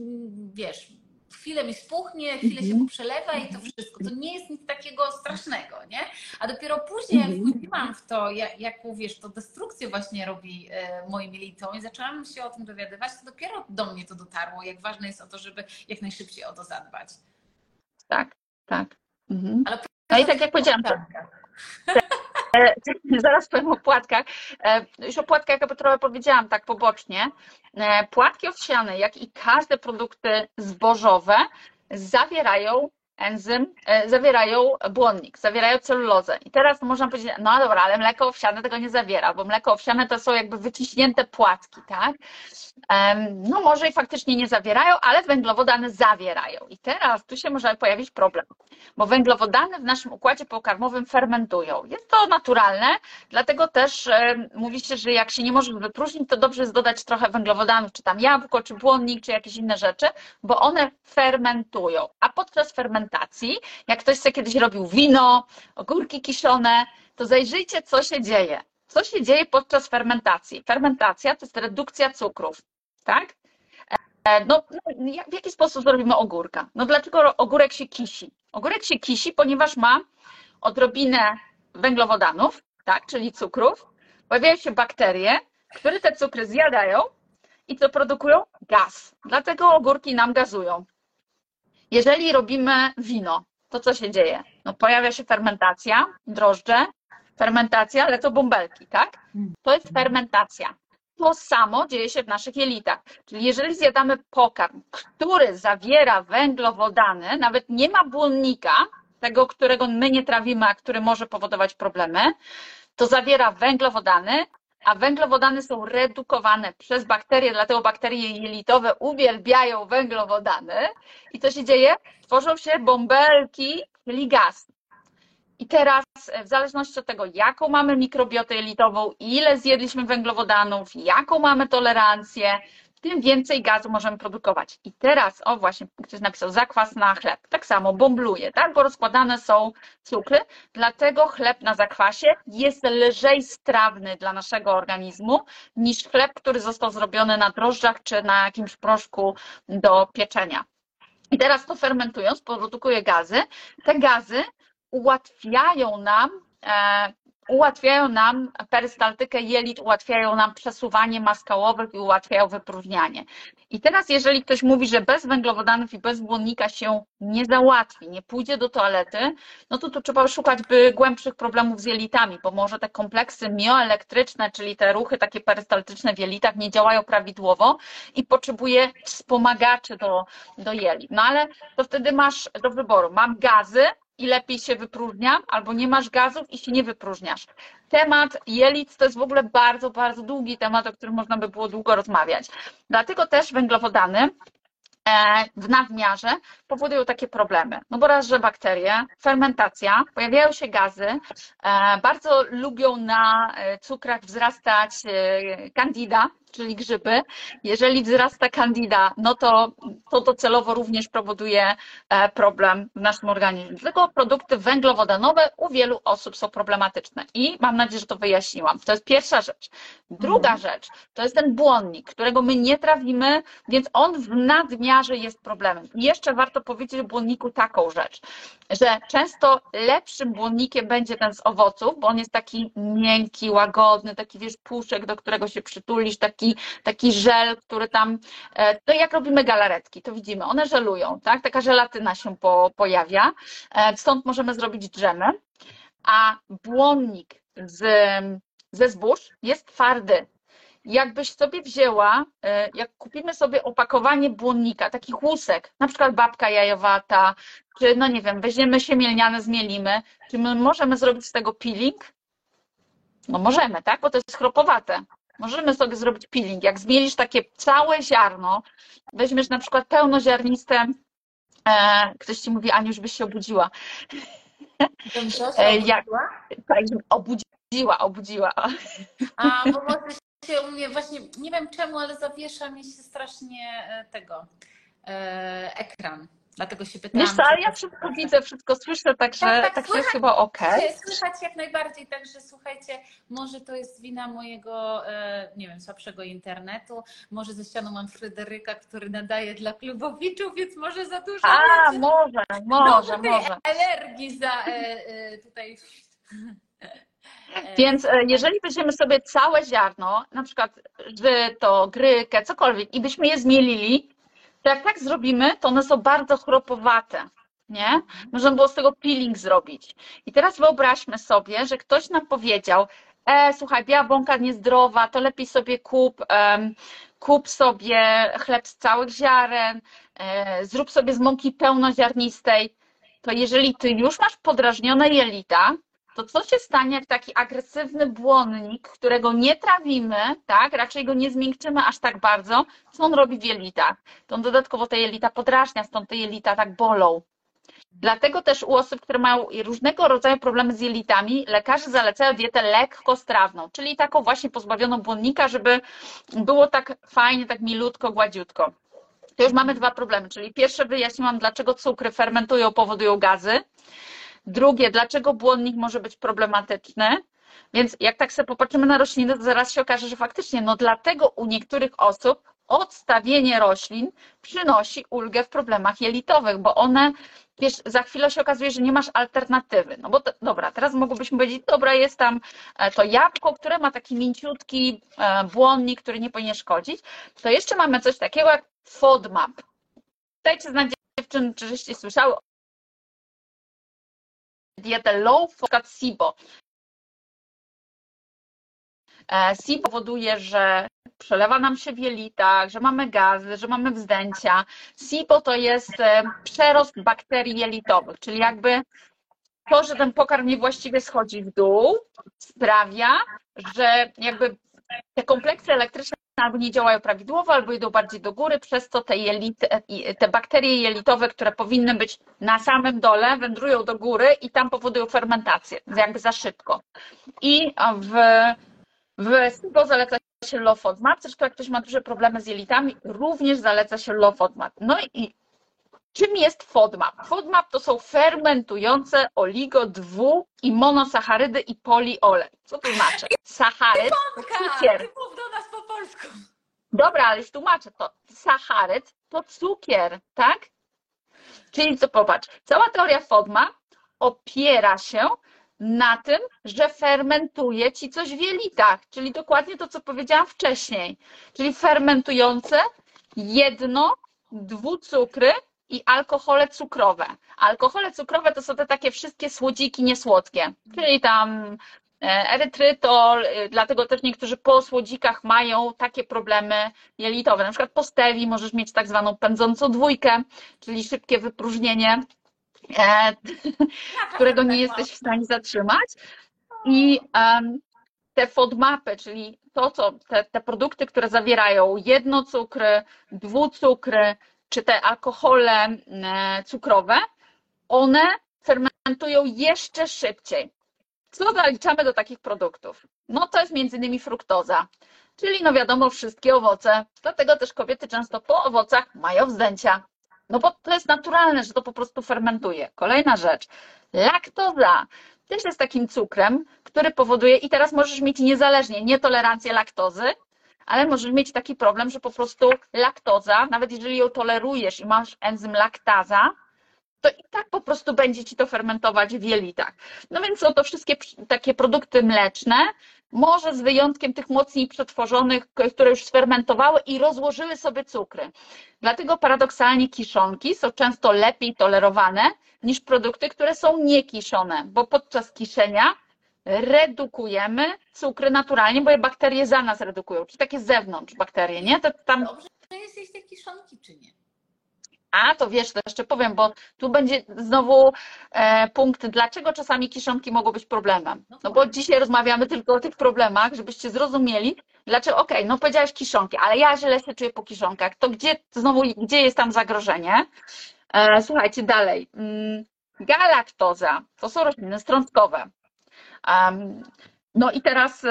wiesz, chwilę mi spuchnie, chwilę się Mhm. poprzelewa i to wszystko. To nie jest nic takiego strasznego, nie? A dopiero później, jak Mhm. wchodziłam w to, jak, wiesz, to destrukcję właśnie robi e, moim jelitą i zaczęłam się o tym dowiadywać, to dopiero do mnie to dotarło, jak ważne jest o to, żeby jak najszybciej o to zadbać. Tak, tak. Mhm. Ale No i tak jak powiedziałam, to, zaraz powiem o płatkach. E, Już o płatkach jakby trochę powiedziałam tak pobocznie. E, Płatki owsiane, jak i każde produkty zbożowe, zawierają enzym, e, zawierają błonnik, zawierają celulozę. I teraz można powiedzieć, no dobra, ale mleko owsiane tego nie zawiera, bo mleko owsiane to są jakby wyciśnięte płatki, tak? No może i faktycznie nie zawierają, ale węglowodany zawierają. I teraz tu się może pojawić problem, bo węglowodany w naszym układzie pokarmowym fermentują. Jest to naturalne, dlatego też mówi się, że jak się nie może wypróżnić, to dobrze jest dodać trochę węglowodanów, czy tam jabłko, czy błonnik, czy jakieś inne rzeczy, bo one fermentują. A podczas fermentacji, jak ktoś sobie kiedyś robił wino, ogórki kiszone, to zajrzyjcie, co się dzieje. Co się dzieje podczas fermentacji? Fermentacja to jest redukcja cukrów, tak? E, no, no w jaki sposób zrobimy ogórka? No dlaczego ogórek się kisi? Ogórek się kisi, ponieważ ma odrobinę węglowodanów, tak, czyli cukrów, pojawiają się bakterie, które te cukry zjadają i co produkują? Gaz. Dlatego ogórki nam gazują. Jeżeli robimy wino, to co się dzieje? No pojawia się fermentacja, drożdże, fermentacja, ale to bąbelki, tak? To jest fermentacja. To samo dzieje się w naszych jelitach. Czyli jeżeli zjadamy pokarm, który zawiera węglowodany, nawet nie ma błonnika, tego, którego my nie trawimy, a który może powodować problemy, to zawiera węglowodany, a węglowodany są redukowane przez bakterie, dlatego bakterie jelitowe uwielbiają węglowodany. I co się dzieje? Tworzą się bąbelki, czyli gaz. I teraz, w zależności od tego, jaką mamy mikrobiotę jelitową, ile zjedliśmy węglowodanów, jaką mamy tolerancję, tym więcej gazu możemy produkować. I teraz, o właśnie, ktoś napisał zakwas na chleb. Tak samo bąbluje, tak? Bo rozkładane są cukry, dlatego chleb na zakwasie jest lżej strawny dla naszego organizmu niż chleb, który został zrobiony na drożdżach czy na jakimś proszku do pieczenia. I teraz to fermentując produkuje gazy. Te gazy ułatwiają nam e, ułatwiają nam perystaltykę jelit, ułatwiają nam przesuwanie maskałowych i ułatwiają wypróżnianie. I teraz, jeżeli ktoś mówi, że bez węglowodanów i bez błonnika się nie załatwi, nie pójdzie do toalety, no to tu trzeba szukać by głębszych problemów z jelitami, bo może te kompleksy mioelektryczne, czyli te ruchy takie perystaltyczne w jelitach nie działają prawidłowo i potrzebuje wspomagaczy do, do jelit. No ale to wtedy masz do wyboru, mam gazy, i lepiej się wypróżniam, albo nie masz gazów i się nie wypróżniasz. Temat jelit to jest w ogóle bardzo, bardzo długi temat, o którym można by było długo rozmawiać. Dlatego też węglowodany e, w nadmiarze powodują takie problemy. No bo raz, że bakterie, fermentacja, pojawiają się gazy, e, bardzo lubią na e, cukrach wzrastać candida, czyli grzyby. Jeżeli wzrasta candida, no to to docelowo również powoduje e, problem w naszym organizmie. Dlatego produkty węglowodanowe u wielu osób są problematyczne i mam nadzieję, że to wyjaśniłam. To jest pierwsza rzecz. Druga mhm. rzecz to jest ten błonnik, którego my nie trawimy, więc on w nadmiarze jest problemem. I jeszcze warto powiedzieć o błonniku taką rzecz, że często lepszym błonnikiem będzie ten z owoców, bo on jest taki miękki, łagodny, taki wiesz, puszek, do którego się przytulisz, taki taki, taki żel, który tam, e, to jak robimy galaretki, to widzimy, one żelują, tak? Taka żelatyna się po, pojawia, e, stąd możemy zrobić dżemy, a błonnik z, ze zbóż jest twardy. Jakbyś sobie wzięła, e, jak kupimy sobie opakowanie błonnika, takich łusek, na przykład babka jajowata, czy no nie wiem, weźmiemy się mielniane, zmielimy, czy my możemy zrobić z tego peeling? No możemy, tak? Bo to jest chropowate. Możemy sobie zrobić peeling. Jak zmielisz takie całe ziarno, weźmiesz na przykład pełnoziarniste, e, ktoś ci mówi, Aniu, już byś się obudziła. Dobrze, jak, tak, obudziła, obudziła. A, bo może się u mnie właśnie, nie wiem czemu, ale zawiesza mi się strasznie e, tego e, ekran. Dlatego się pytałam. Wiesz co, ale ja wszystko widzę, wszystko słyszę, także tak, tak, tak jest chyba ok. Słychać jak najbardziej, także słuchajcie, może to jest wina mojego, e, nie wiem, słabszego internetu, może ze ścianą mam Fryderyka, który nadaje dla klubowiczów, więc może za dużo. A, może, może, może. Energii za e, e, tutaj... Więc jeżeli weźmiemy sobie całe ziarno, na przykład żyto, grykę, cokolwiek i byśmy je zmielili, to jak tak zrobimy, to one są bardzo chropowate. Nie? Możemy było z tego peeling zrobić. I teraz wyobraźmy sobie, że ktoś nam powiedział, e, słuchaj, biała błąka niezdrowa, to lepiej sobie kup, um, kup sobie chleb z całych ziaren, e, zrób sobie z mąki pełnoziarnistej. to jeżeli ty już masz podrażnione jelita, to co się stanie, jak taki agresywny błonnik, którego nie trawimy, tak, raczej go nie zmiękczymy aż tak bardzo, co on robi w jelitach? To on dodatkowo te jelita podrażnia, stąd te jelita tak bolą. Dlatego też u osób, które mają różnego rodzaju problemy z jelitami, lekarze zalecają dietę lekkostrawną, czyli taką właśnie pozbawioną błonnika, żeby było tak fajnie, tak milutko, gładziutko. To już mamy dwa problemy, czyli pierwsze wyjaśniłam, dlaczego cukry fermentują, powodują gazy. Drugie, dlaczego błonnik może być problematyczny. Więc jak tak sobie popatrzymy na rośliny, to zaraz się okaże, że faktycznie, no dlatego u niektórych osób odstawienie roślin przynosi ulgę w problemach jelitowych, bo one, wiesz, za chwilę się okazuje, że nie masz alternatywy. No bo to, dobra, teraz mogłybyśmy powiedzieć, dobra, jest tam e, to jabłko, które ma taki mięciutki e, błonnik, który nie powinien szkodzić. To jeszcze mamy coś takiego jak FODMAP. Dajcie znać dziewczyny, czy żeście słyszały dietę low fat SIBO. E, SIBO powoduje, że przelewa nam się w jelitach, że mamy gazy, że mamy wzdęcia. SIBO to jest e, przerost bakterii jelitowych, czyli jakby to, że ten pokarm niewłaściwie schodzi w dół, sprawia, że jakby te kompleksy elektryczne albo nie działają prawidłowo, albo idą bardziej do góry, przez co te, jelity, te bakterie jelitowe, które powinny być na samym dole, wędrują do góry i tam powodują fermentację, jakby za szybko. I w, w SIBO zaleca się lofodmat, zresztą jak ktoś ma duże problemy z jelitami, również zaleca się lofodmat. No i Czym jest FODMAP? FODMAP to są fermentujące oligo, dwu i monosacharydy i poliolej. Co to znaczy? Sacharyd, cukier. Typów do nas po polsku. Dobra, ale już tłumaczę to. Sacharyd to cukier, tak? Czyli co popatrz, cała teoria FODMAP opiera się na tym, że fermentuje ci coś w jelitach, czyli dokładnie to, co powiedziałam wcześniej. Czyli fermentujące jedno, dwucukry i alkohole cukrowe. Alkohole cukrowe to są te takie wszystkie słodziki niesłodkie, czyli tam erytrytol, y, dlatego też niektórzy po słodzikach mają takie problemy jelitowe. Na przykład po stevii możesz mieć tak zwaną pędzącą dwójkę, czyli szybkie wypróżnienie, e, którego nie jesteś w stanie zatrzymać. I te FODMAPy, czyli to, co te, te produkty, które zawierają jednocukry, dwucukry, czy te alkohole e, cukrowe, one fermentują jeszcze szybciej. Co zaliczamy do takich produktów? No to jest innymi fruktoza, czyli no wiadomo wszystkie owoce. Dlatego też kobiety często po owocach mają wzdęcia. No bo to jest naturalne, że to po prostu fermentuje. Kolejna rzecz. Laktoza też jest takim cukrem, który powoduje, i teraz możesz mieć niezależnie nietolerancję laktozy, ale możesz mieć taki problem, że po prostu laktoza, nawet jeżeli ją tolerujesz i masz enzym laktaza, to i tak po prostu będzie ci to fermentować w jelitach. No więc są to wszystkie takie produkty mleczne, może z wyjątkiem tych mocniej przetworzonych, które już sfermentowały i rozłożyły sobie cukry. Dlatego paradoksalnie kiszonki są często lepiej tolerowane niż produkty, które są niekiszone, bo podczas kiszenia redukujemy cukry naturalnie, bo je bakterie za nas redukują, czyli takie z zewnątrz bakterie, nie? To tam... Dobrze, że jest jeść te kiszonki, czy nie? A, to wiesz, to jeszcze powiem, bo tu będzie znowu e, punkt, dlaczego czasami kiszonki mogą być problemem. No, no bo dzisiaj rozmawiamy tylko o tych problemach, żebyście zrozumieli, dlaczego, okej, okay, no powiedziałeś kiszonki, ale ja źle się czuję po kiszonkach, to gdzie, znowu, gdzie jest tam zagrożenie? E, słuchajcie, dalej. Mm, galaktoza, to są rośliny strączkowe. No i teraz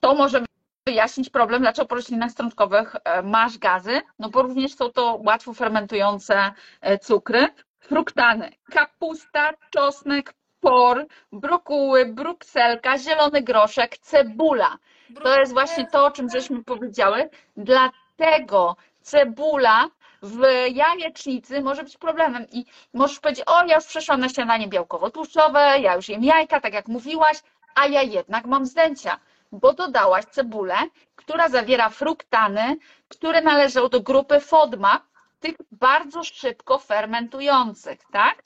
to może wyjaśnić problem, dlaczego po roślinach strączkowych e, masz gazy, no bo również są to łatwo fermentujące e, cukry. Fruktany, kapusta, czosnek, por, brokuły, brukselka, zielony groszek, cebula. To jest właśnie to, o czym żeśmy powiedziały. Dlatego cebula w jajecznicy może być problemem i możesz powiedzieć, o ja już przeszłam na śniadanie białkowo-tłuszczowe, ja już jem jajka, tak jak mówiłaś, a ja jednak mam zdjęcia, bo dodałaś cebulę, która zawiera fruktany, które należą do grupy FODMAP, tych bardzo szybko fermentujących, tak?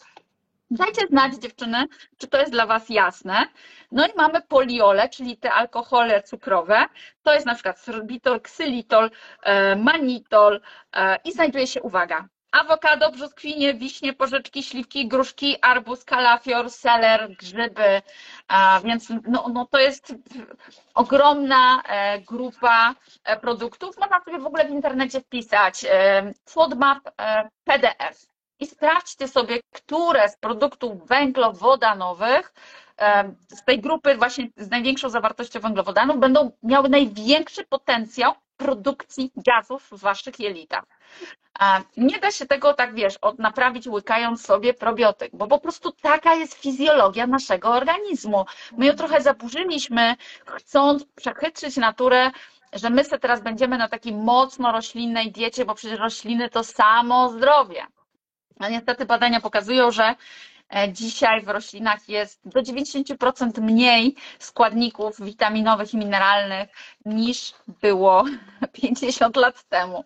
Dajcie znać dziewczyny, czy to jest dla Was jasne. No i mamy poliole, czyli te alkohole cukrowe. To jest na przykład sorbitol, ksylitol, e, manitol e, i znajduje się, uwaga, awokado, brzoskwinie, wiśnie, porzeczki, śliwki, gruszki, arbuz, kalafior, seler, grzyby, więc no, no to jest ogromna e, grupa e, produktów. Można sobie w ogóle w internecie wpisać e, FODMAP PDF i sprawdźcie sobie, które z produktów węglowodanowych z tej grupy właśnie z największą zawartością węglowodanów będą miały największy potencjał produkcji gazów w waszych jelitach. Nie da się tego tak, wiesz, naprawić łykając sobie probiotyk, bo po prostu taka jest fizjologia naszego organizmu. My ją trochę zaburzyliśmy, chcąc przechytrzyć naturę, że my sobie teraz będziemy na takiej mocno roślinnej diecie, bo przecież rośliny to samo zdrowie. A niestety badania pokazują, że dzisiaj w roślinach jest do 90% mniej składników witaminowych i mineralnych niż było 50 lat temu.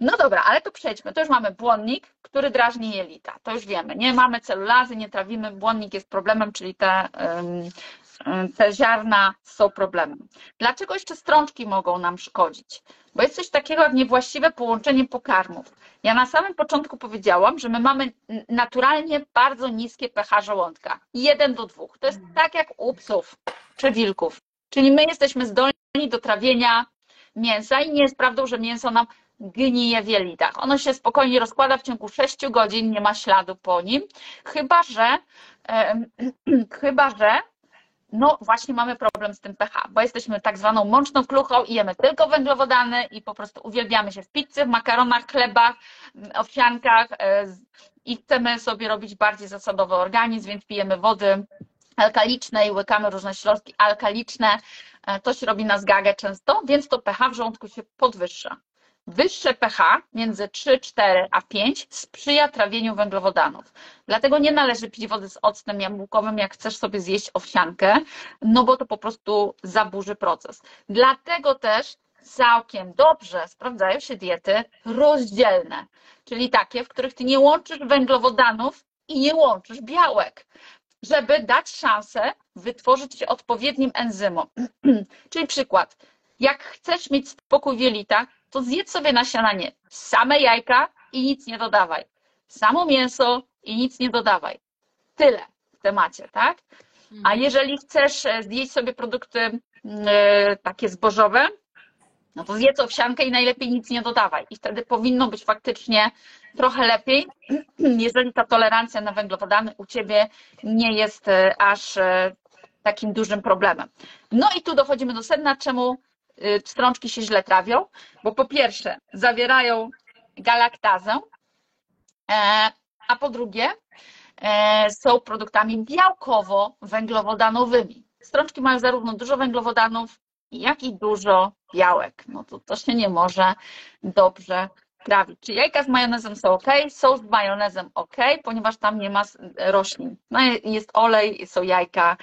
No dobra, ale to przejdźmy. To już mamy błonnik, który drażni jelita. To już wiemy. Nie mamy celulazy, nie trawimy. Błonnik jest problemem, czyli te, te ziarna są problemem. Dlaczego jeszcze strączki mogą nam szkodzić? Bo jest coś takiego jak niewłaściwe połączenie pokarmów. Ja na samym początku powiedziałam, że my mamy naturalnie bardzo niskie pH żołądka. 1 do 2. To jest tak jak u psów czy wilków. Czyli my jesteśmy zdolni do trawienia mięsa i nie jest prawdą, że mięso nam gnije w jelitach. Ono się spokojnie rozkłada w ciągu 6 godzin, nie ma śladu po nim, chyba że, e, chyba że no właśnie mamy problem z tym pH, bo jesteśmy tak zwaną mączną kluchą i jemy tylko węglowodany i po prostu uwielbiamy się w pizzy, w makaronach, chlebach, owsiankach e, i chcemy sobie robić bardziej zasadowy organizm, więc pijemy wody alkaliczne i łykamy różne środki alkaliczne. E, to się robi na zgagę często, więc to pH w żołądku się podwyższa. Wyższe pH między 3, 4 a 5 sprzyja trawieniu węglowodanów. Dlatego nie należy pić wody z octem jabłkowym, jak chcesz sobie zjeść owsiankę, no bo to po prostu zaburzy proces. Dlatego też całkiem dobrze sprawdzają się diety rozdzielne, czyli takie, w których ty nie łączysz węglowodanów i nie łączysz białek, żeby dać szansę wytworzyć się odpowiednim enzymom. czyli przykład, jak chcesz mieć spokój w jelitach, to zjedz sobie na śniadanie same jajka i nic nie dodawaj. Samo mięso i nic nie dodawaj. Tyle w temacie, tak? A mhm. jeżeli chcesz e, zjeść sobie produkty e, takie zbożowe, no to zjedz owsiankę i najlepiej nic nie dodawaj. I wtedy powinno być faktycznie trochę lepiej, jeżeli ta tolerancja na węglowodany u Ciebie nie jest e, aż takim dużym problemem. No i tu dochodzimy do sedna, czemu strączki się źle trawią, bo po pierwsze zawierają galaktazę, e, a po drugie e, są produktami białkowo-węglowodanowymi. Strączki mają zarówno dużo węglowodanów, jak i dużo białek. No to, to się nie może dobrze trawić. Czy jajka z majonezem są ok? Są z majonezem ok, ponieważ tam nie ma roślin. No jest olej, są jajka.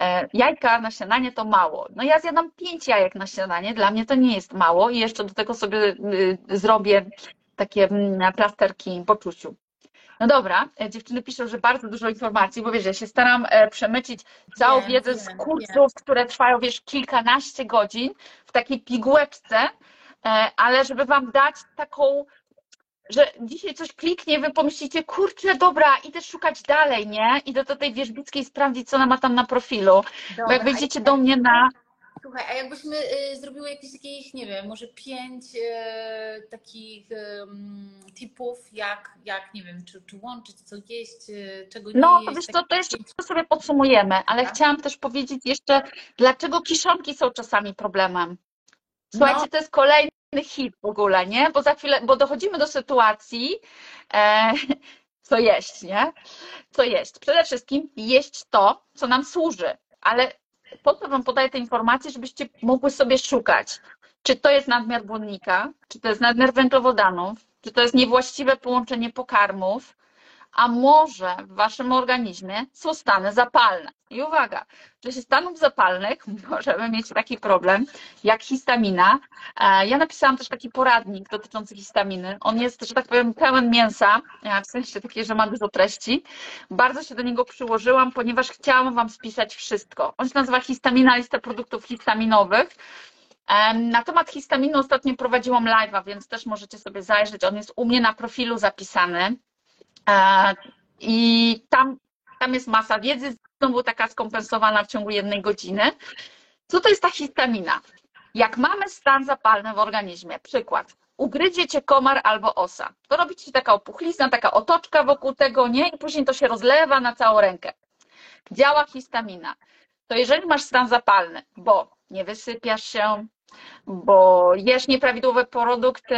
E, jajka na śniadanie to mało. No ja zjadam pięć jajek na śniadanie, dla mnie to nie jest mało i jeszcze do tego sobie y, zrobię takie mm, plasterki po czuciu. No dobra, e, dziewczyny piszą, że bardzo dużo informacji, bo wiesz, ja się staram e, przemycić całą wiedzę z kursów, które trwają, wiesz, kilkanaście godzin w takiej pigułeczce, E, ale żeby Wam dać taką, że dzisiaj coś kliknie, Wy pomyślicie, kurczę, dobra, idę szukać dalej, nie? Idę do tej Wierzbickiej sprawdzić, co ona ma tam na profilu. Dobra, Bo jak wejdziecie do mnie na... Słuchaj, a jakbyśmy y, zrobiły jakieś takich, nie wiem, może pięć y, takich y, typów, jak, jak, nie wiem, czy, czy łączyć, co jeść, y, czego nie no, jeść. No, wiesz co, to jeszcze pięć... sobie podsumujemy, ale tak? chciałam też powiedzieć jeszcze, dlaczego kiszonki są czasami problemem. Słuchajcie, no. to jest kolejny hit w ogóle, nie? Bo za chwilę, bo dochodzimy do sytuacji, e, co jeść, nie? Co jeść? Przede wszystkim jeść to, co nam służy, ale po co Wam podaję te informacje, żebyście mogły sobie szukać, czy to jest nadmiar błonnika, czy to jest nadmiar węglowodanów, czy to jest niewłaściwe połączenie pokarmów, a może w waszym organizmie są stany zapalne. I uwaga, w czasie stanów zapalnych możemy mieć taki problem jak histamina. E, ja napisałam też taki poradnik dotyczący histaminy. On jest, że tak powiem, pełen mięsa, e, w sensie takiej, że ma dużo treści. Bardzo się do niego przyłożyłam, ponieważ chciałam Wam spisać wszystko. On się nazywa Histamina, lista produktów histaminowych. Em, Na temat histaminu ostatnio prowadziłam live'a, więc też możecie sobie zajrzeć. On jest u mnie na profilu zapisany. I tam, tam jest masa wiedzy, znowu taka skompensowana w ciągu jednej godziny. Co to jest ta histamina? Jak mamy stan zapalny w organizmie, przykład, ugryzie cię komar albo osa, to robi ci taka opuchlizna, taka otoczka wokół tego, nie? I później to się rozlewa na całą rękę. Działa histamina. To jeżeli masz stan zapalny, bo nie wysypiasz się, bo jesz nieprawidłowe produkty,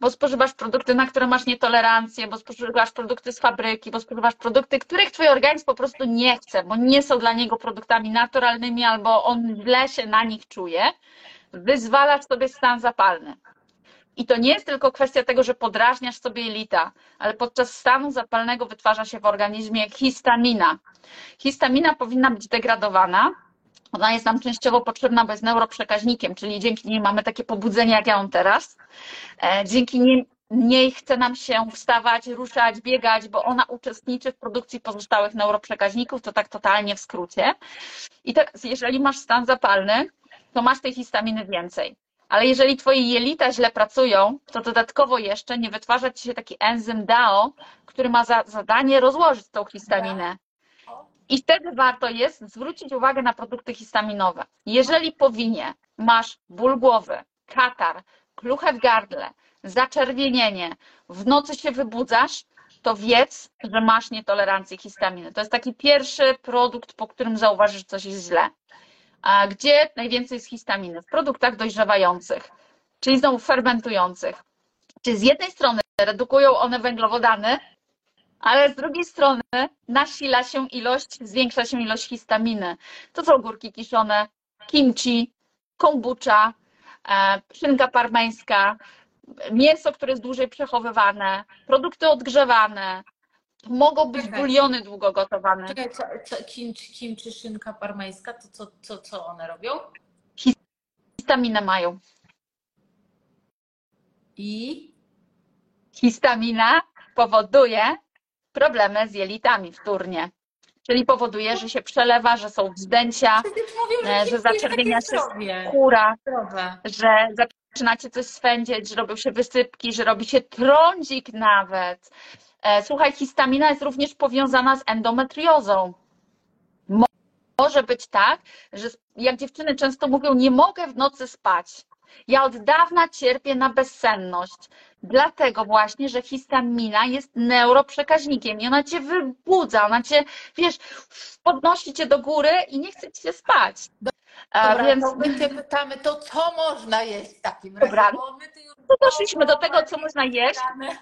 bo spożywasz produkty, na które masz nietolerancję, bo spożywasz produkty z fabryki, bo spożywasz produkty, których twój organizm po prostu nie chce, bo nie są dla niego produktami naturalnymi, albo on źle się na nich czuje, wyzwalasz sobie stan zapalny. I to nie jest tylko kwestia tego, że podrażniasz sobie jelita, ale podczas stanu zapalnego wytwarza się w organizmie histamina. Histamina powinna być degradowana. Ona jest nam częściowo potrzebna, bo jest neuroprzekaźnikiem, czyli dzięki niej mamy takie pobudzenie, jak ja mam teraz. E, Dzięki niej, niej chce nam się wstawać, ruszać, biegać, bo ona uczestniczy w produkcji pozostałych neuroprzekaźników, to tak totalnie w skrócie. I teraz, jeżeli masz stan zapalny, to masz tej histaminy więcej. Ale jeżeli twoje jelita źle pracują, to dodatkowo jeszcze nie wytwarza ci się taki enzym DAO, który ma za zadanie rozłożyć tą histaminę. I wtedy warto jest zwrócić uwagę na produkty histaminowe. Jeżeli po winie masz ból głowy, katar, kluche w gardle, zaczerwienienie, w nocy się wybudzasz, to wiedz, że masz nietolerancję histaminy. To jest taki pierwszy produkt, po którym zauważysz, że coś jest źle. A gdzie najwięcej jest histaminy? W produktach dojrzewających, czyli znowu fermentujących. Czyli z jednej strony redukują one węglowodany, ale z drugiej strony nasila się ilość, zwiększa się ilość histaminy. To są ogórki kiszone, kimchi, kombucha, e, szynka parmeńska, mięso, które jest dłużej przechowywane, produkty odgrzewane, mogą być Czekaj. buliony długo gotowane. Czekaj, co, co, kimchi, kimchi, szynka parmeńska, to co, co, co one robią? Histaminę mają. I Histamina powoduje problemy z jelitami wtórnie. Czyli powoduje, że się przelewa, że są wzdęcia, E, że jest zaczerwienia się skóra, że zaczynacie coś swędzić, że robią się wysypki, że robi się trądzik nawet. E, Słuchaj, histamina jest również powiązana z endometriozą. Mo- Może być tak, że jak dziewczyny często mówią, nie mogę w nocy spać. Ja od dawna cierpię na bezsenność. Dlatego właśnie, że histamina jest neuroprzekaźnikiem i ona cię wybudza, ona cię, wiesz, podnosi cię do góry i nie chce ci się spać. Dobra, więc to my cię pytamy, to co można jeść w takim razie? Dobra. To doszliśmy do tego, co można jeść,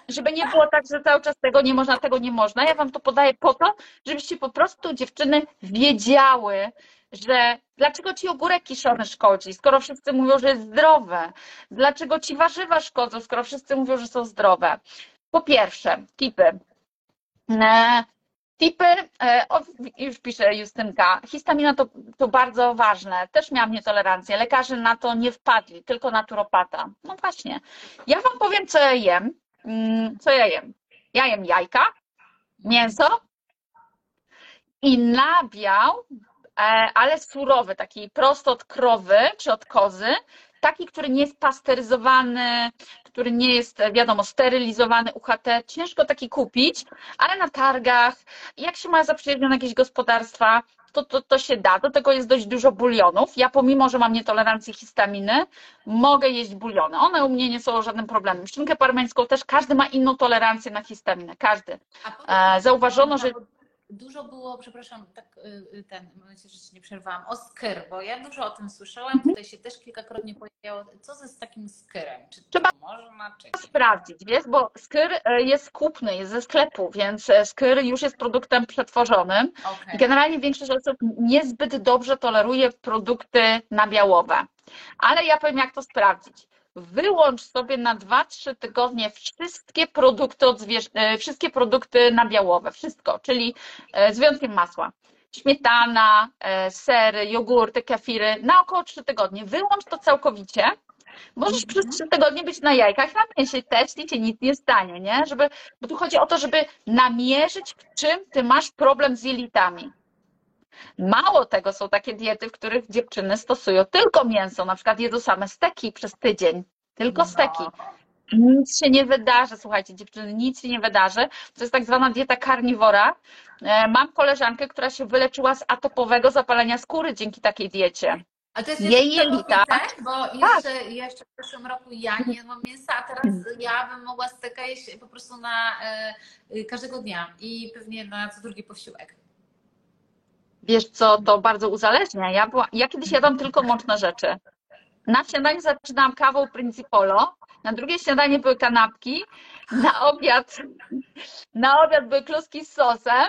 żeby nie było tak, że cały czas tego nie można, tego nie można. Ja wam to podaję po to, żebyście po prostu dziewczyny wiedziały, że dlaczego ci ogórek kiszony szkodzi, skoro wszyscy mówią, że jest zdrowe. Dlaczego ci warzywa szkodzą, skoro wszyscy mówią, że są zdrowe. Po pierwsze, tipy. E, Tipy, e, o, już pisze Justynka, histamina to, to bardzo ważne. Też miałam nietolerancję. Lekarze na to nie wpadli, tylko naturopata. No właśnie. Ja wam powiem, co ja jem. Mm, Co ja jem? Ja jem jajka, mięso i nabiał, ale surowy, taki prosto od krowy czy od kozy. Taki, który nie jest pasteryzowany, który nie jest, wiadomo, sterylizowany UHT. Ciężko taki kupić, ale na targach, jak się ma zaprzyjaźnione jakieś gospodarstwa, to, to, to się da. Do tego jest dość dużo bulionów. Ja pomimo, że mam nietolerancję histaminy, mogę jeść buliony. One u mnie nie są żadnym problemem. Szynkę parmeńską też każdy ma inną tolerancję na histaminę. Każdy. E, zauważono, że- Dużo było, przepraszam, tak y, y, ten, mam nadzieję, że się nie przerwałam, o skyr, bo ja dużo o tym słyszałam, tutaj się też kilkakrotnie pojawiało, co ze z takim skyrem? Czy to Trzeba można, czy nie? sprawdzić, wiesz, bo skyr e, jest kupny, jest ze sklepu, więc e, skyr już jest produktem przetworzonym. I Okej. generalnie większość osób niezbyt dobrze toleruje produkty nabiałowe. Ale ja powiem, jak to sprawdzić. Wyłącz sobie na 2-3 tygodnie wszystkie produkty, od zwierz- e, wszystkie produkty nabiałowe, wszystko, czyli e, z wyjątkiem masła. Śmietana, e, sery, jogurty, kefiry, na około 3 tygodnie. Wyłącz to całkowicie. Możesz przez 3 tygodnie być na jajkach, na mięsie też i cię nic nie stanie, nie? Żeby, bo tu chodzi o to, żeby namierzyć, w czym ty masz problem z jelitami. Mało tego, są takie diety, w których dziewczyny stosują tylko mięso, na przykład jedzą same steki przez tydzień, tylko No. steki. Nic się nie wydarzy, słuchajcie, dziewczyny, nic się nie wydarzy. To jest tak zwana dieta karniwora. E, Mam koleżankę, która się wyleczyła z atopowego zapalenia skóry dzięki takiej diecie. A to jest Jej jelita. całkowite, bo jeszcze, jeszcze w zeszłym roku ja nie jadłam mięsa, a teraz ja bym mogła steka jeść po prostu na e, y, każdego dnia i pewnie na co drugi posiłek. Wiesz co, to bardzo uzależnia. Ja, była, ja kiedyś jadłam tylko mączne rzeczy. Na śniadanie zaczynałam kawą Principolo, na drugie śniadanie były kanapki, na obiad, na obiad były kluski z sosem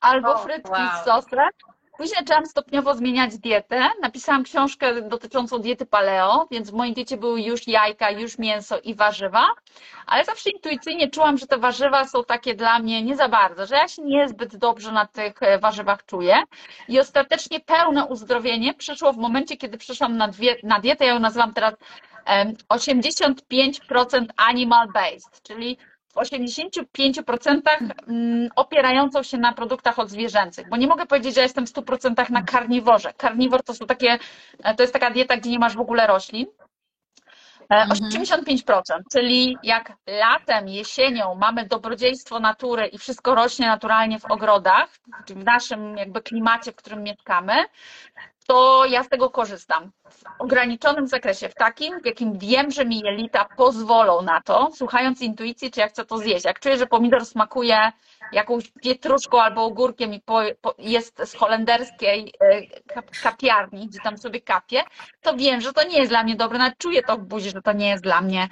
albo O, frytki wow. z sosem. Później zaczęłam stopniowo zmieniać dietę. Napisałam książkę dotyczącą diety paleo, więc w mojej diecie były już jajka, już mięso i warzywa, ale zawsze intuicyjnie czułam, że te warzywa są takie dla mnie nie za bardzo, że ja się niezbyt dobrze na tych e, warzywach czuję. I ostatecznie pełne uzdrowienie przyszło w momencie, kiedy przeszłam na, dwie, na dietę, ja ją nazywam teraz em, 85% animal based, czyli w 85% mm, opierającą się na produktach odzwierzęcych, bo nie mogę powiedzieć, że jestem w 100% na karniworze. Karniwor to są takie, e, to jest taka dieta, gdzie nie masz w ogóle roślin. E, Mhm. 85%, czyli jak latem, jesienią mamy dobrodziejstwo natury i wszystko rośnie naturalnie w ogrodach, czyli w naszym jakby klimacie, w którym mieszkamy, to ja z tego korzystam w ograniczonym zakresie, w takim, w jakim wiem, że mi jelita pozwolą na to, słuchając intuicji, czy ja chcę to zjeść. Jak czuję, że pomidor smakuje jakąś pietruszką albo ogórkiem i po, po, jest z holenderskiej e, kap, kapiarni, gdzie tam sobie kapię, to wiem, że to nie jest dla mnie dobre, nawet czuję to w buzi, że to nie jest dla mnie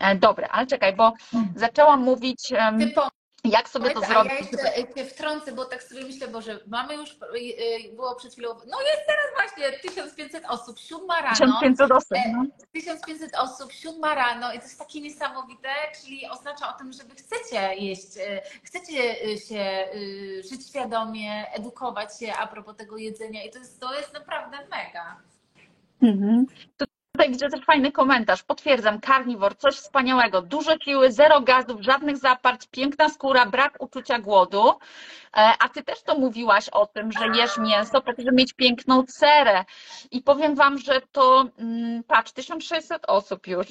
e, dobre. Ale czekaj, bo zaczęłam mówić, po- jak sobie to Powiedz, a zrobić. ja jeszcze cię wtrącę, bo tak sobie myślę, Boże, mamy już, y, y, było przed chwilą, no jest teraz właśnie 1500 osób, siódma rano. 1500 osób. E, no. 1500 osób, siódma rano i to jest takie niesamowite, czyli oznacza o tym, że wy chcecie jeść, e, chcecie e, się e, żyć świadomie, edukować się a propos tego jedzenia i to jest, to jest naprawdę mega. Mhm. Tutaj widzę też fajny komentarz. Potwierdzam, karniwor, coś wspaniałego. Duże siły, zero gazów, żadnych zaparć, piękna skóra, brak uczucia głodu. E, A ty też to mówiłaś o tym, że jesz mięso po to, żeby mieć piękną cerę. I powiem wam, że to, mm, patrz, 1600 osób już.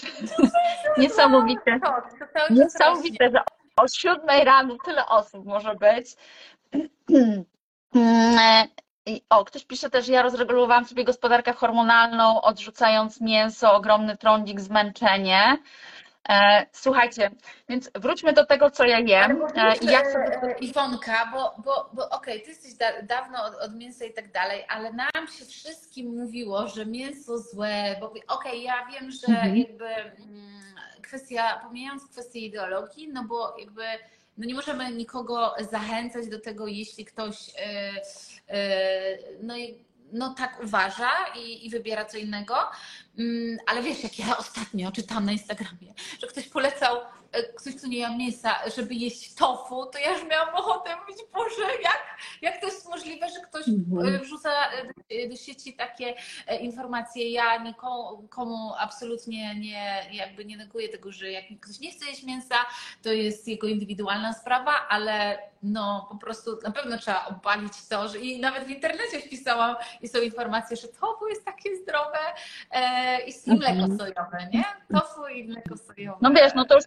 Niesamowite. Rośnie. Niesamowite, że o siódmej rano tyle osób może być. I- O, ktoś pisze też, ja rozregulowałam sobie gospodarkę hormonalną, odrzucając mięso, ogromny trądzik, zmęczenie. E, Słuchajcie, więc wróćmy do tego, co ja jem. bo E, I jak sobie... e, Iwonka, bo, bo, bo okej, ty jesteś da, dawno od, od mięsa i tak dalej, ale nam się wszystkim mówiło, że mięso złe, bo okej, ja wiem, że Mhm. jakby mm, kwestia, pomijając kwestię ideologii, no bo jakby no nie możemy nikogo zachęcać do tego, jeśli ktoś e, e, no, no tak uważa i, i wybiera co innego. Mm, Ale wiesz, jak ja ostatnio czytałam na Instagramie, że ktoś polecał, ktoś, kto nie jadł mięsa, żeby jeść tofu, to ja już miałam ochotę mówić, Boże, jak, jak to jest możliwe, że ktoś Mhm. e, wrzuca e, do- sieci takie e, informacje. Ja nikomu komu absolutnie nie, jakby nie neguję tego, że jak ktoś nie chce jeść mięsa, to jest jego indywidualna sprawa, ale no po prostu na pewno trzeba obalić to, że i nawet w internecie wpisałam i są informacje, że tofu jest takie zdrowe e, i i mleko Mhm. sojowe, nie? Tofu i mleko sojowe. No wiesz, no to już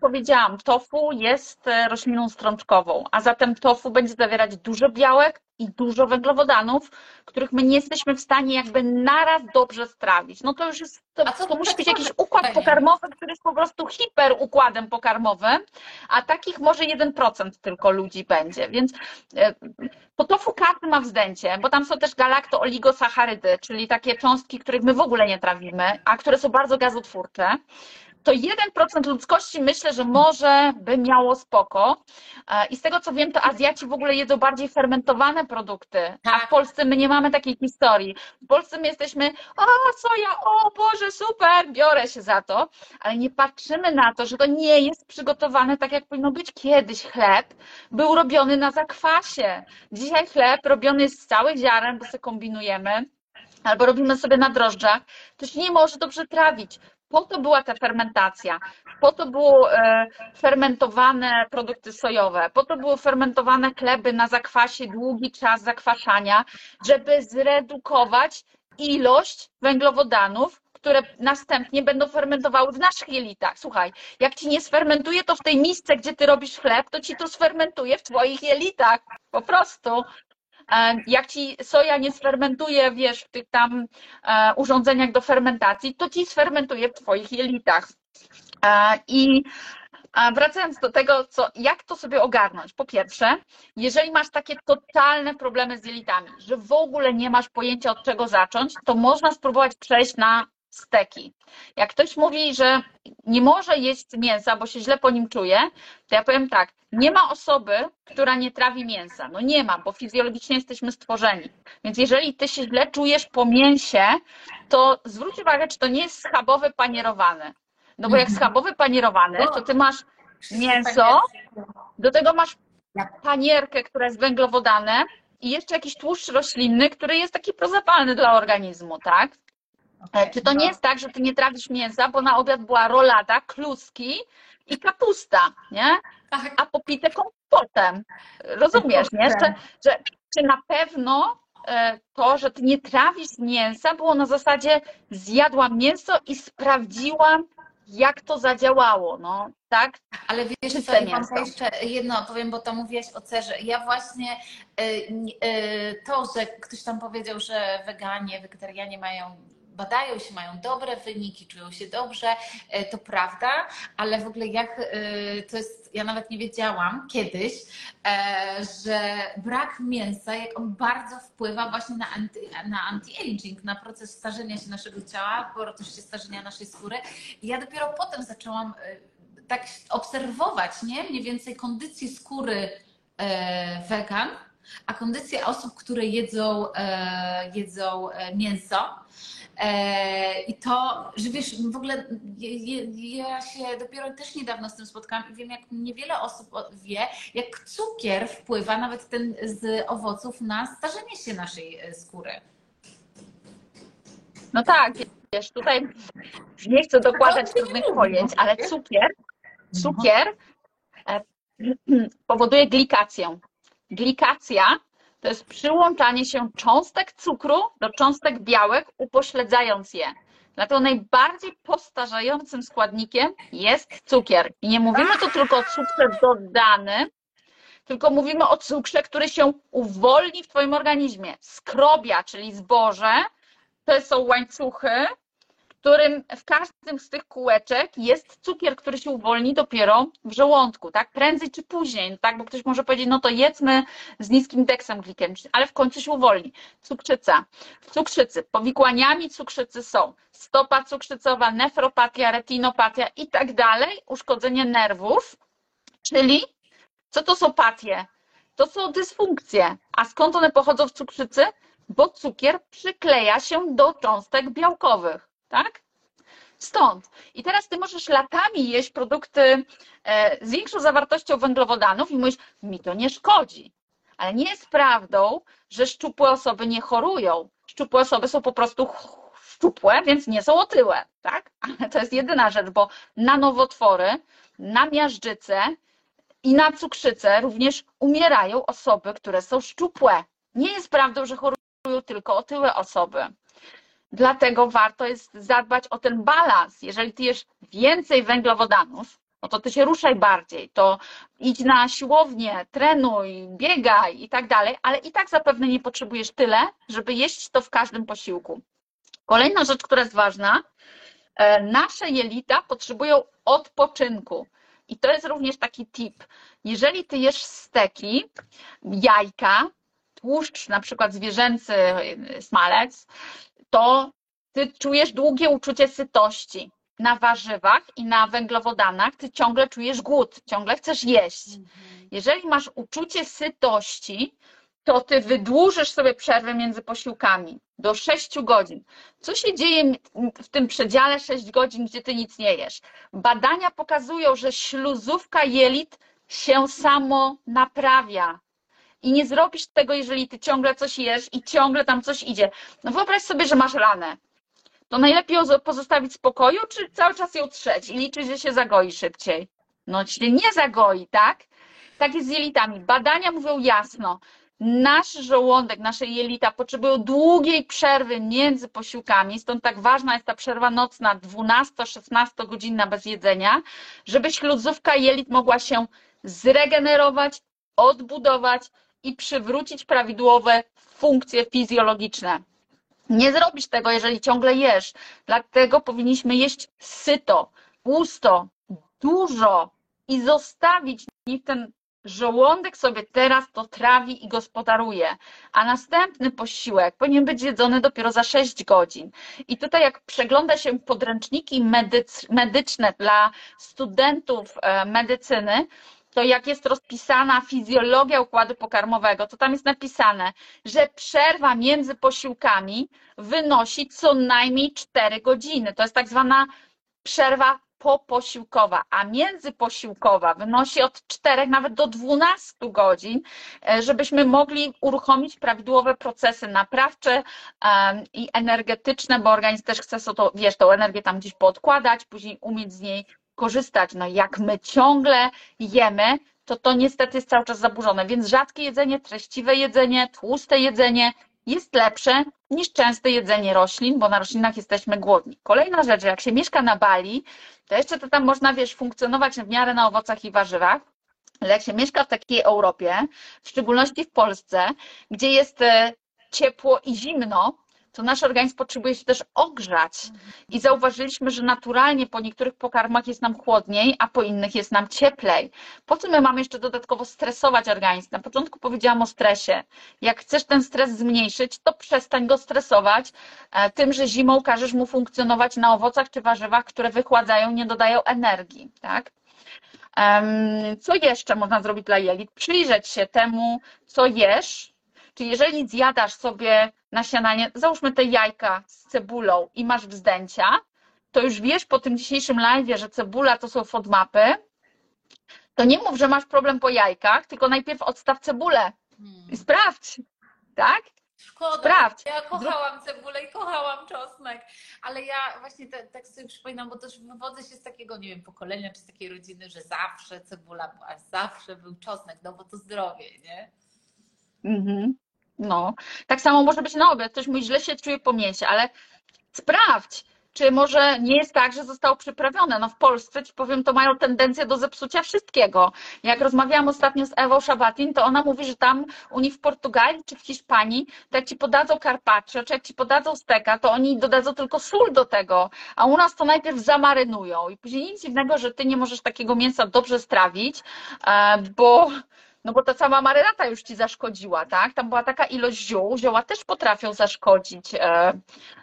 powiedziałam, tofu jest e, rośliną strączkową, a zatem tofu będzie zawierać dużo białek i dużo węglowodanów, których my nie jesteśmy w stanie jakby naraz dobrze strawić. No to już jest, to, co to musi być jakiś układ pokarmowy, który jest po prostu hiperukładem pokarmowym, a takich może 1% tylko ludzi będzie, więc e, po tofu każdy ma wzdęcie, bo tam są też galakto-oligosacharydy, czyli takie cząstki, których my w ogóle nie trawimy, a które są bardzo gazotwórcze to 1% ludzkości myślę, że może by miało spoko. E, I z tego co wiem, to Azjaci w ogóle jedzą bardziej fermentowane produkty, a Tak. w Polsce my nie mamy takiej historii. W Polsce my jesteśmy, o soja, o Boże, super, biorę się za to, ale nie patrzymy na to, że to nie jest przygotowane tak, jak powinno być. Kiedyś chleb był robiony na zakwasie. Dzisiaj chleb robiony jest z całych ziaren, bo sobie kombinujemy, albo robimy sobie na drożdżach. To się nie może dobrze trawić. Po to była ta fermentacja, po to były e, fermentowane produkty sojowe, po to były fermentowane chleby na zakwasie, długi czas zakwaszania, żeby zredukować ilość węglowodanów, które następnie będą fermentowały w naszych jelitach. Słuchaj, jak ci nie sfermentuje to w tej misce, gdzie ty robisz chleb, to ci to sfermentuje w twoich jelitach. Po prostu. E, jak ci soja nie sfermentuje, wiesz, w tych tam e, urządzeniach do fermentacji, to ci sfermentuje w twoich jelitach. E, I wracając do tego, co, jak to sobie ogarnąć. Po pierwsze, jeżeli masz takie totalne problemy z jelitami, że w ogóle nie masz pojęcia od czego zacząć, to można spróbować przejść na steki. Jak ktoś mówi, że nie może jeść mięsa, bo się źle po nim czuje, to ja powiem tak, nie ma osoby, która nie trawi mięsa. No nie ma, bo fizjologicznie jesteśmy stworzeni. Więc jeżeli ty się źle czujesz po mięsie, to zwróć uwagę, czy to nie jest schabowy panierowany. No bo jak mhm. schabowy panierowany, to ty masz mięso, do tego masz panierkę, która jest węglowodane i jeszcze jakiś tłuszcz roślinny, który jest taki prozapalny dla organizmu, tak? Okay, Czy to nie jest tak, że ty nie trawisz mięsa, bo na obiad była rolada, kluski i kapusta, nie? Tak. A popite kompotem. Rozumiesz, nie? Że, że, czy na pewno e, to, że ty nie trawisz mięsa, było na zasadzie zjadłam mięso i sprawdziłam, jak to zadziałało, no, tak? Ale wiesz co, ja jeszcze jedno powiem, bo to mówiłaś o cerze. Ja właśnie y, y, to, że ktoś tam powiedział, że weganie, wegetarianie mają badają się, mają dobre wyniki, czują się dobrze, e, to prawda, ale w ogóle jak e, to jest, ja nawet nie wiedziałam kiedyś, e, że brak mięsa, jak on bardzo wpływa właśnie na, anti-aging, na proces starzenia się naszego ciała, proces starzenia naszej skóry. I ja dopiero potem zaczęłam tak obserwować, nie? Mniej więcej kondycję skóry wegan, a kondycję osób, które jedzą, jedzą mięso. E, I to, że wiesz, w ogóle ja się dopiero też niedawno z tym spotkałam i wiem, jak niewiele osób wie, jak cukier wpływa, nawet ten z owoców, na starzenie się naszej e, skóry. No tak, wiesz, tutaj nie chcę dokładać trudnych pojęć, ale cukier, cukier e, powoduje glikację. Glikacja to jest przyłączanie się cząstek cukru do cząstek białek, upośledzając je. Dlatego najbardziej postarzającym składnikiem jest cukier. I nie mówimy tu tylko o cukrze dodanym, tylko mówimy o cukrze, który się uwolni w Twoim organizmie. Skrobia, czyli zboże, to są łańcuchy, którym w każdym z tych kółeczek jest cukier, który się uwolni dopiero w żołądku, tak? Prędzej czy później, tak? Bo ktoś może powiedzieć, no to jedzmy z niskim deksem glikemicznym, ale w końcu się uwolni. Cukrzyca. Cukrzycy, powikłaniami cukrzycy są stopa cukrzycowa, nefropatia, retinopatia i tak dalej, uszkodzenie nerwów, czyli co to są patie? To są dysfunkcje. A skąd one pochodzą w cukrzycy? Bo cukier przykleja się do cząstek białkowych tak? Stąd. I teraz ty możesz latami jeść produkty e, z większą zawartością węglowodanów i mówisz, mi to nie szkodzi. Ale nie jest prawdą, że szczupłe osoby nie chorują. Szczupłe osoby są po prostu szczupłe, więc nie są otyłe, tak? Ale to jest jedyna rzecz, bo na nowotwory, na miażdżycę i na cukrzycę również umierają osoby, które są szczupłe. Nie jest prawdą, że chorują tylko otyłe osoby. Dlatego warto jest zadbać o ten balans. Jeżeli ty jesz więcej węglowodanów, no to ty się ruszaj bardziej, to idź na siłownię, trenuj, biegaj i tak dalej, ale i tak zapewne nie potrzebujesz tyle, żeby jeść to w każdym posiłku. Kolejna rzecz, która jest ważna, e, nasze jelita potrzebują odpoczynku. I to jest również taki tip. Jeżeli ty jesz steki, jajka, tłuszcz, na przykład zwierzęcy, smalec, to ty czujesz długie uczucie sytości. Na warzywach i na węglowodanach ty ciągle czujesz głód, ciągle chcesz jeść. Mhm. Jeżeli masz uczucie sytości, to ty wydłużysz sobie przerwę między posiłkami do 6 godzin. Co się dzieje w tym przedziale 6 godzin, gdzie ty nic nie jesz? Badania pokazują, że śluzówka jelit się samo naprawia. I nie zrobisz tego, jeżeli ty ciągle coś jesz i ciągle tam coś idzie. No wyobraź sobie, że masz ranę. to najlepiej ją pozostawić w spokoju, czy cały czas ją trzeć i liczyć, że się zagoi szybciej? No, się nie zagoi, tak? Tak jest z jelitami. Badania mówią jasno, nasz żołądek, nasze jelita potrzebują długiej przerwy między posiłkami, stąd tak ważna jest ta przerwa nocna 12-16 godzinna bez jedzenia, żeby śluzówka jelit mogła się zregenerować, odbudować i przywrócić prawidłowe funkcje fizjologiczne. Nie zrobisz tego, jeżeli ciągle jesz. Dlatego powinniśmy jeść syto, pusto, dużo i zostawić, niech ten żołądek sobie teraz to trawi i gospodaruje, a następny posiłek powinien być jedzony dopiero za 6 godzin. I tutaj jak przegląda się podręczniki medyczne dla studentów e, medycyny, to jak jest rozpisana fizjologia układu pokarmowego, to tam jest napisane, że przerwa między posiłkami wynosi co najmniej 4 godziny. To jest tak zwana przerwa poposiłkowa, a międzyposiłkowa wynosi od 4 nawet do 12 godzin, e, żebyśmy mogli uruchomić prawidłowe procesy naprawcze i energetyczne, bo organizm też chce sobie to, wiesz, tą energię tam gdzieś podkładać, później umieć z niej korzystać. No jak my ciągle jemy, to to niestety jest cały czas zaburzone, więc rzadkie jedzenie, treściwe jedzenie, tłuste jedzenie jest lepsze niż częste jedzenie roślin, bo na roślinach jesteśmy głodni. Kolejna rzecz, jak się mieszka na Bali, to jeszcze to tam można, wiesz, funkcjonować w miarę na owocach i warzywach, ale jak się mieszka w takiej Europie, w szczególności w Polsce, gdzie jest e, ciepło i zimno, to nasz organizm potrzebuje się też ogrzać. I zauważyliśmy, że naturalnie po niektórych pokarmach jest nam chłodniej, a po innych jest nam cieplej. Po co my mamy jeszcze dodatkowo stresować organizm? Na początku powiedziałam o stresie. Jak chcesz ten stres zmniejszyć, to przestań go stresować e, tym, że zimą każesz mu funkcjonować na owocach czy warzywach, które wychładzają, nie dodają energii. Tak? Co jeszcze można zrobić dla jelit? Przyjrzeć się temu, co jesz, Czyli jeżeli zjadasz sobie na śniadanie, załóżmy te jajka z cebulą i masz wzdęcia, to już wiesz po tym dzisiejszym live, że cebula to są FODMAPy, to nie mów, że masz problem po jajkach, tylko najpierw odstaw cebulę i sprawdź, tak? Szkoda, Sprawdź. ja kochałam cebulę i kochałam czosnek, ale ja właśnie te, tak sobie przypominam, bo też wywodzę się z takiego, nie wiem, pokolenia czy z takiej rodziny, że zawsze cebula była, zawsze był czosnek, no bo to zdrowie, nie? Mhm. No, tak samo może być na obiad. Ktoś mówi, źle się czuje po mięsie, ale sprawdź, czy może nie jest tak, że zostało przyprawione. No w Polsce, ci powiem, to mają tendencję do zepsucia wszystkiego. Jak rozmawiałam ostatnio z Ewą Szabatin, to ona mówi, że tam u nich w Portugalii czy w Hiszpanii, to jak ci podadzą carpaccio, czy jak ci podadzą steka, to oni dodadzą tylko sól do tego, a u nas to najpierw zamarynują i później nic dziwnego, że ty nie możesz takiego mięsa dobrze strawić, e, bo no bo ta sama marynata już ci zaszkodziła, tak? Tam była taka ilość ziół, zioła też potrafią zaszkodzić e,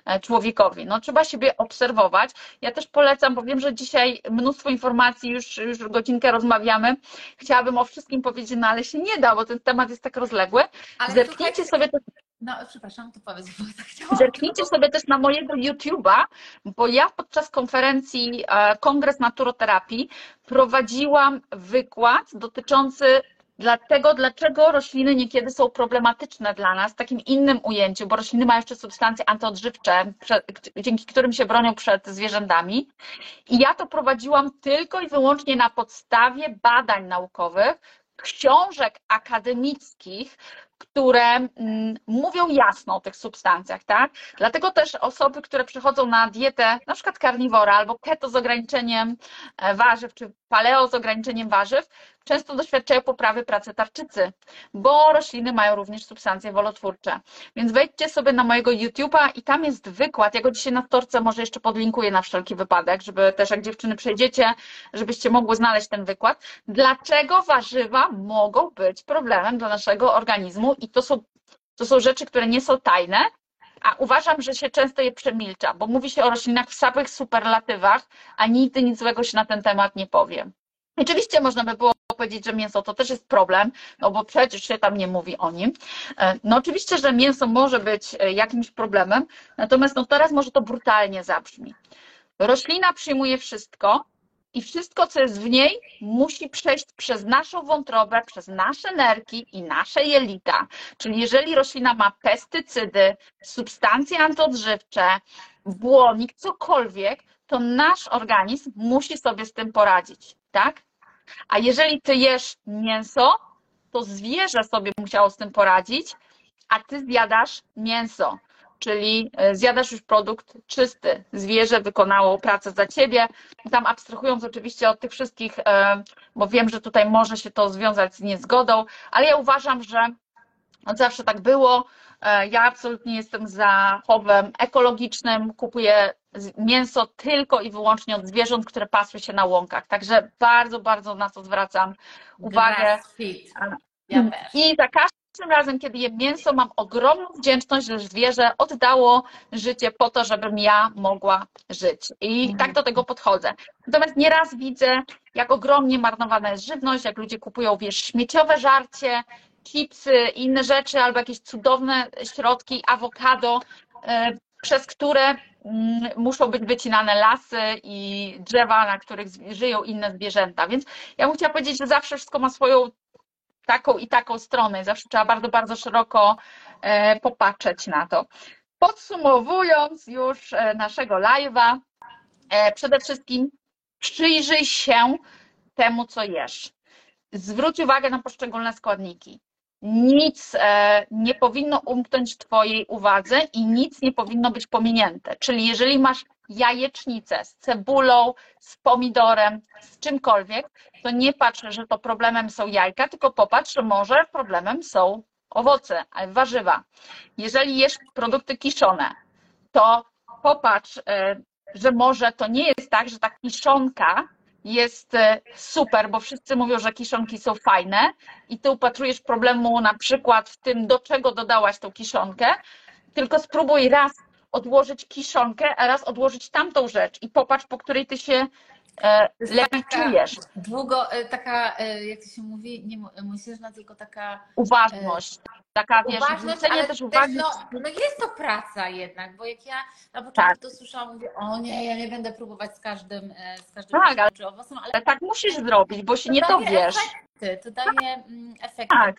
e, człowiekowi. No trzeba siebie obserwować. Ja też polecam, bo wiem, że dzisiaj mnóstwo informacji, już, już godzinkę rozmawiamy. Chciałabym o wszystkim powiedzieć, no ale się nie da, bo ten temat jest tak rozległy. Ale Zerknijcie sobie też... No, przepraszam, to powiedz, bo tak chciałam. Zerknijcie sobie też na mojego YouTube'a, bo ja podczas konferencji e, Kongres Naturoterapii prowadziłam wykład dotyczący Dlatego, dlaczego rośliny niekiedy są problematyczne dla nas w takim innym ujęciu, bo rośliny mają jeszcze substancje antyodżywcze, dzięki którym się bronią przed zwierzętami. I ja to prowadziłam tylko i wyłącznie na podstawie badań naukowych, książek akademickich, które mm, mówią jasno o tych substancjach, tak? Dlatego też osoby, które przychodzą na dietę, na przykład karniwora albo keto z ograniczeniem e, warzyw, czy paleo z ograniczeniem warzyw, często doświadczają poprawy pracy tarczycy, bo rośliny mają również substancje wolotwórcze. Więc wejdźcie sobie na mojego YouTube'a i tam jest wykład. Ja go dzisiaj na wtorce może jeszcze podlinkuję na wszelki wypadek, żeby też jak dziewczyny przejdziecie, żebyście mogły znaleźć ten wykład. Dlaczego warzywa mogą być problemem dla naszego organizmu i to są, to są rzeczy, które nie są tajne, a uważam, że się często je przemilcza, bo mówi się o roślinach w samych superlatywach, a nigdy nic złego się na ten temat nie powie. Oczywiście można by było powiedzieć, że mięso to też jest problem, no bo przecież się tam nie mówi o nim. E, no oczywiście, że mięso może być e, jakimś problemem, natomiast no teraz może to brutalnie zabrzmi. Roślina przyjmuje wszystko i wszystko, co jest w niej, musi przejść przez naszą wątrobę, przez nasze nerki i nasze jelita. Czyli jeżeli roślina ma pestycydy, substancje antyodżywcze, błonnik, cokolwiek, to nasz organizm musi sobie z tym poradzić, tak? A jeżeli ty jesz mięso, to zwierzę sobie musiało z tym poradzić, a ty zjadasz mięso, czyli e, zjadasz już produkt czysty. Zwierzę wykonało pracę za ciebie. Tam abstrahując oczywiście od tych wszystkich, e, bo wiem, że tutaj może się to związać z niezgodą, ale ja uważam, że od zawsze tak było. E, ja absolutnie jestem za chowem ekologicznym, kupuję mięso tylko i wyłącznie od zwierząt, które pasły się na łąkach. Także bardzo, bardzo na to zwracam uwagę. Ja I za każdym razem, kiedy jem mięso, mam ogromną wdzięczność, że zwierzę oddało życie po to, żebym ja mogła żyć. I mhm. tak do tego podchodzę. Natomiast nieraz widzę, jak ogromnie marnowana jest żywność, jak ludzie kupują, wiesz, śmieciowe żarcie, chipsy, inne rzeczy, albo jakieś cudowne środki, awokado, e, przez które mm, muszą być wycinane lasy i drzewa, na których żyją inne zwierzęta. Więc ja bym chciała powiedzieć, że zawsze wszystko ma swoją taką i taką stronę. Zawsze trzeba bardzo, bardzo szeroko e, popatrzeć na to. Podsumowując już e, naszego live'a, przede wszystkim przyjrzyj się temu, co jesz. Zwróć uwagę na poszczególne składniki nic e, nie powinno umknąć Twojej uwadze i nic nie powinno być pominięte. Czyli jeżeli masz jajecznicę z cebulą, z pomidorem, z czymkolwiek, to nie patrz, że to problemem są jajka, tylko popatrz, że może problemem są owoce, warzywa. Jeżeli jesz produkty kiszone, to popatrz, e, że może to nie jest tak, że ta kiszonka jest e, super, bo wszyscy mówią, że kiszonki są fajne i ty upatrujesz problemu na przykład w tym, do czego dodałaś tą kiszonkę, tylko spróbuj raz odłożyć kiszonkę, a raz odłożyć tamtą rzecz i popatrz, po której ty się e, lepiej taka czujesz. Długo, e, taka, jak to się mówi, nie musisz, tylko taka... Uważność taka, wiesz, Uważność, ale też uwagi. no, no jest to praca jednak, bo jak ja na początku tak. to słyszałam, mówię, o nie, ja nie będę próbować z każdym, e, z każdym tak, ale, owocem, ale, tak musisz zrobić, bo się nie dowiesz. Efekty, to daje mm, efekty. Tak.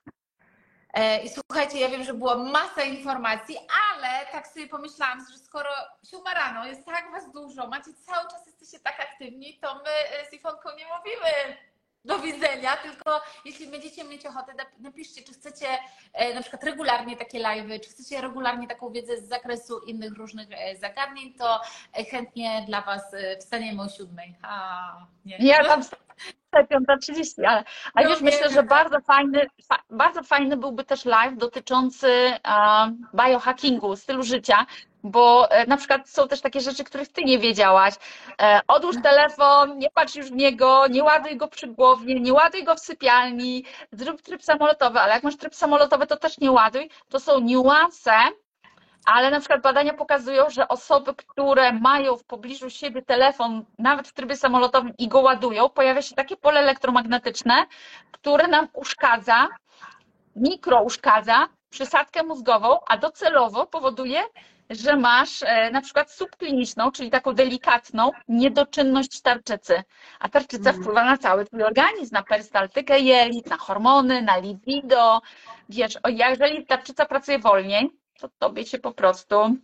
E, I słuchajcie, ja wiem, że była masa informacji, ale tak sobie pomyślałam, że skoro siódma rano, jest tak was dużo, macie cały czas jesteście tak aktywni, to my e, z Ifonką nie mówimy do widzenia, tylko jeśli będziecie mieć ochotę, napiszcie, czy chcecie e, na przykład regularnie takie live'y, czy chcecie regularnie taką wiedzę z zakresu innych różnych zagadnień, to chętnie dla Was wstaniemy o siódmej. A, nie. Ja tam 5.30, ale, ale no, już myślę, że bardzo fajny, fa, bardzo fajny byłby też live dotyczący biohackingu, stylu życia, bo e, na przykład są też takie rzeczy, których ty nie wiedziałaś. E, odłóż telefon, nie patrz już w niego, nie ładuj go przy głowie, nie ładuj go w sypialni, zrób tryb samolotowy, ale jak masz tryb samolotowy, to też nie ładuj. To są niuanse, ale na przykład badania pokazują, że osoby, które mają w pobliżu siebie telefon, nawet w trybie samolotowym i go ładują, pojawia się takie pole elektromagnetyczne, które nam uszkadza, mikro uszkadza przysadkę mózgową, a docelowo powoduje, że masz e, na przykład subkliniczną, czyli taką delikatną niedoczynność tarczycy. A tarczyca mm. wpływa na cały twój organizm, na perystaltykę jelit, na hormony, na libido. Wiesz, jeżeli tarczyca pracuje wolniej, to tobie się po prostu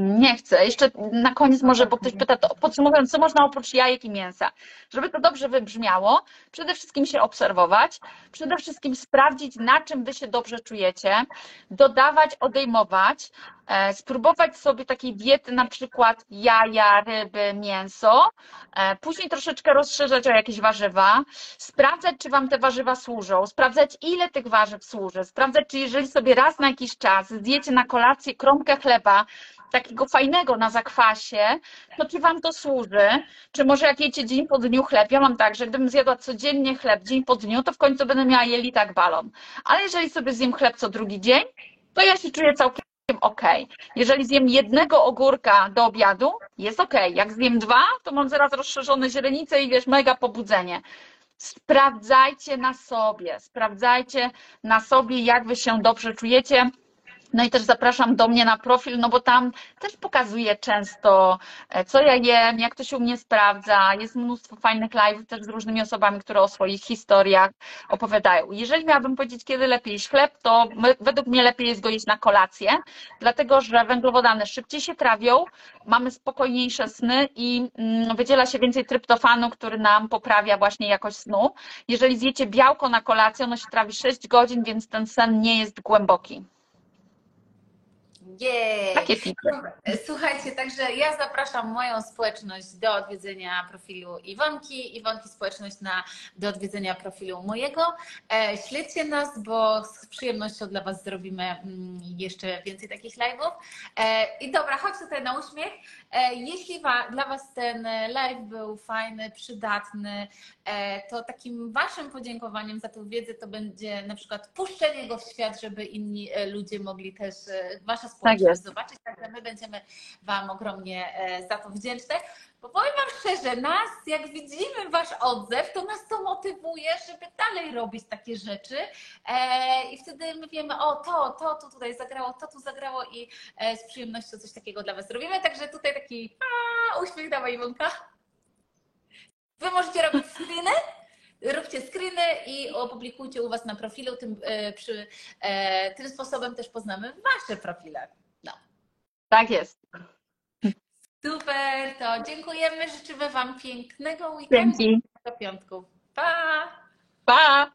nie chcę. Jeszcze na koniec może, bo ktoś pyta, to podsumowując, co można oprócz jajek i mięsa? Żeby to dobrze wybrzmiało, przede wszystkim się obserwować, przede wszystkim sprawdzić, na czym wy się dobrze czujecie, dodawać, odejmować, e, spróbować sobie takiej diety, na przykład jaja, ryby, mięso, e, później troszeczkę rozszerzać o jakieś warzywa, sprawdzać, czy wam te warzywa służą, sprawdzać, ile tych warzyw służy, sprawdzać, czy jeżeli sobie raz na jakiś czas zjecie na kolację kromkę chleba, takiego fajnego na zakwasie, to czy Wam to służy? Czy może jak jecie dzień po dniu chleb? Ja mam tak, że gdybym zjadła codziennie chleb dzień po dniu, to w końcu będę miała jeli tak balon. Ale jeżeli sobie zjem chleb co drugi dzień, to ja się czuję całkiem ok. Jeżeli zjem jednego ogórka do obiadu, jest ok. Jak zjem dwa, to mam zaraz rozszerzone źrenice i wiesz, mega pobudzenie. Sprawdzajcie na sobie, sprawdzajcie na sobie, jak wy się dobrze czujecie No i też zapraszam do mnie na profil, no bo tam też pokazuję często, e, co ja jem, jak to się u mnie sprawdza. Jest mnóstwo fajnych live'ów też z różnymi osobami, które o swoich historiach opowiadają. Jeżeli miałabym powiedzieć, kiedy lepiej jeść chleb, to według mnie lepiej jest go jeść na kolację, dlatego że węglowodany szybciej się trawią, mamy spokojniejsze sny i mm, wydziela się więcej tryptofanu, który nam poprawia właśnie jakość snu. Jeżeli zjecie białko na kolację, ono się trawi 6 godzin, więc ten sen nie jest głęboki. Jej! Takie tipy. Słuchajcie, także ja zapraszam moją społeczność do odwiedzenia profilu Iwonki, Iwonki społeczność na, do odwiedzenia profilu mojego. E, śledźcie nas, bo z przyjemnością dla Was zrobimy mm, jeszcze więcej takich live'ów. E, I dobra, chodź tutaj na uśmiech. E, jeśli dla Was ten live był fajny, przydatny, e, to takim Waszym podziękowaniem za tę wiedzę to będzie na przykład puszczenie go w świat, żeby inni e, ludzie mogli też e, Wasza społeczność jest. zobaczyć. Także my będziemy Wam ogromnie e, za to wdzięczne. Bo powiem Wam szczerze, nas, jak widzimy Wasz odzew, to nas to motywuje, żeby dalej robić takie rzeczy. E, I wtedy my wiemy, o to, to, tu tutaj zagrało, to tu zagrało i e, z przyjemnością coś takiego dla Was zrobimy. Także tutaj taki a, uśmiech, dawaj Iwonka. Wy możecie robić screeny, róbcie screeny i opublikujcie u Was na profilu. Tym, e, przy, tym sposobem też poznamy Wasze profile. No. Tak jest. Super, to dziękujemy. Życzymy Wam pięknego weekendu Dzięki. do piątku. Pa! Pa!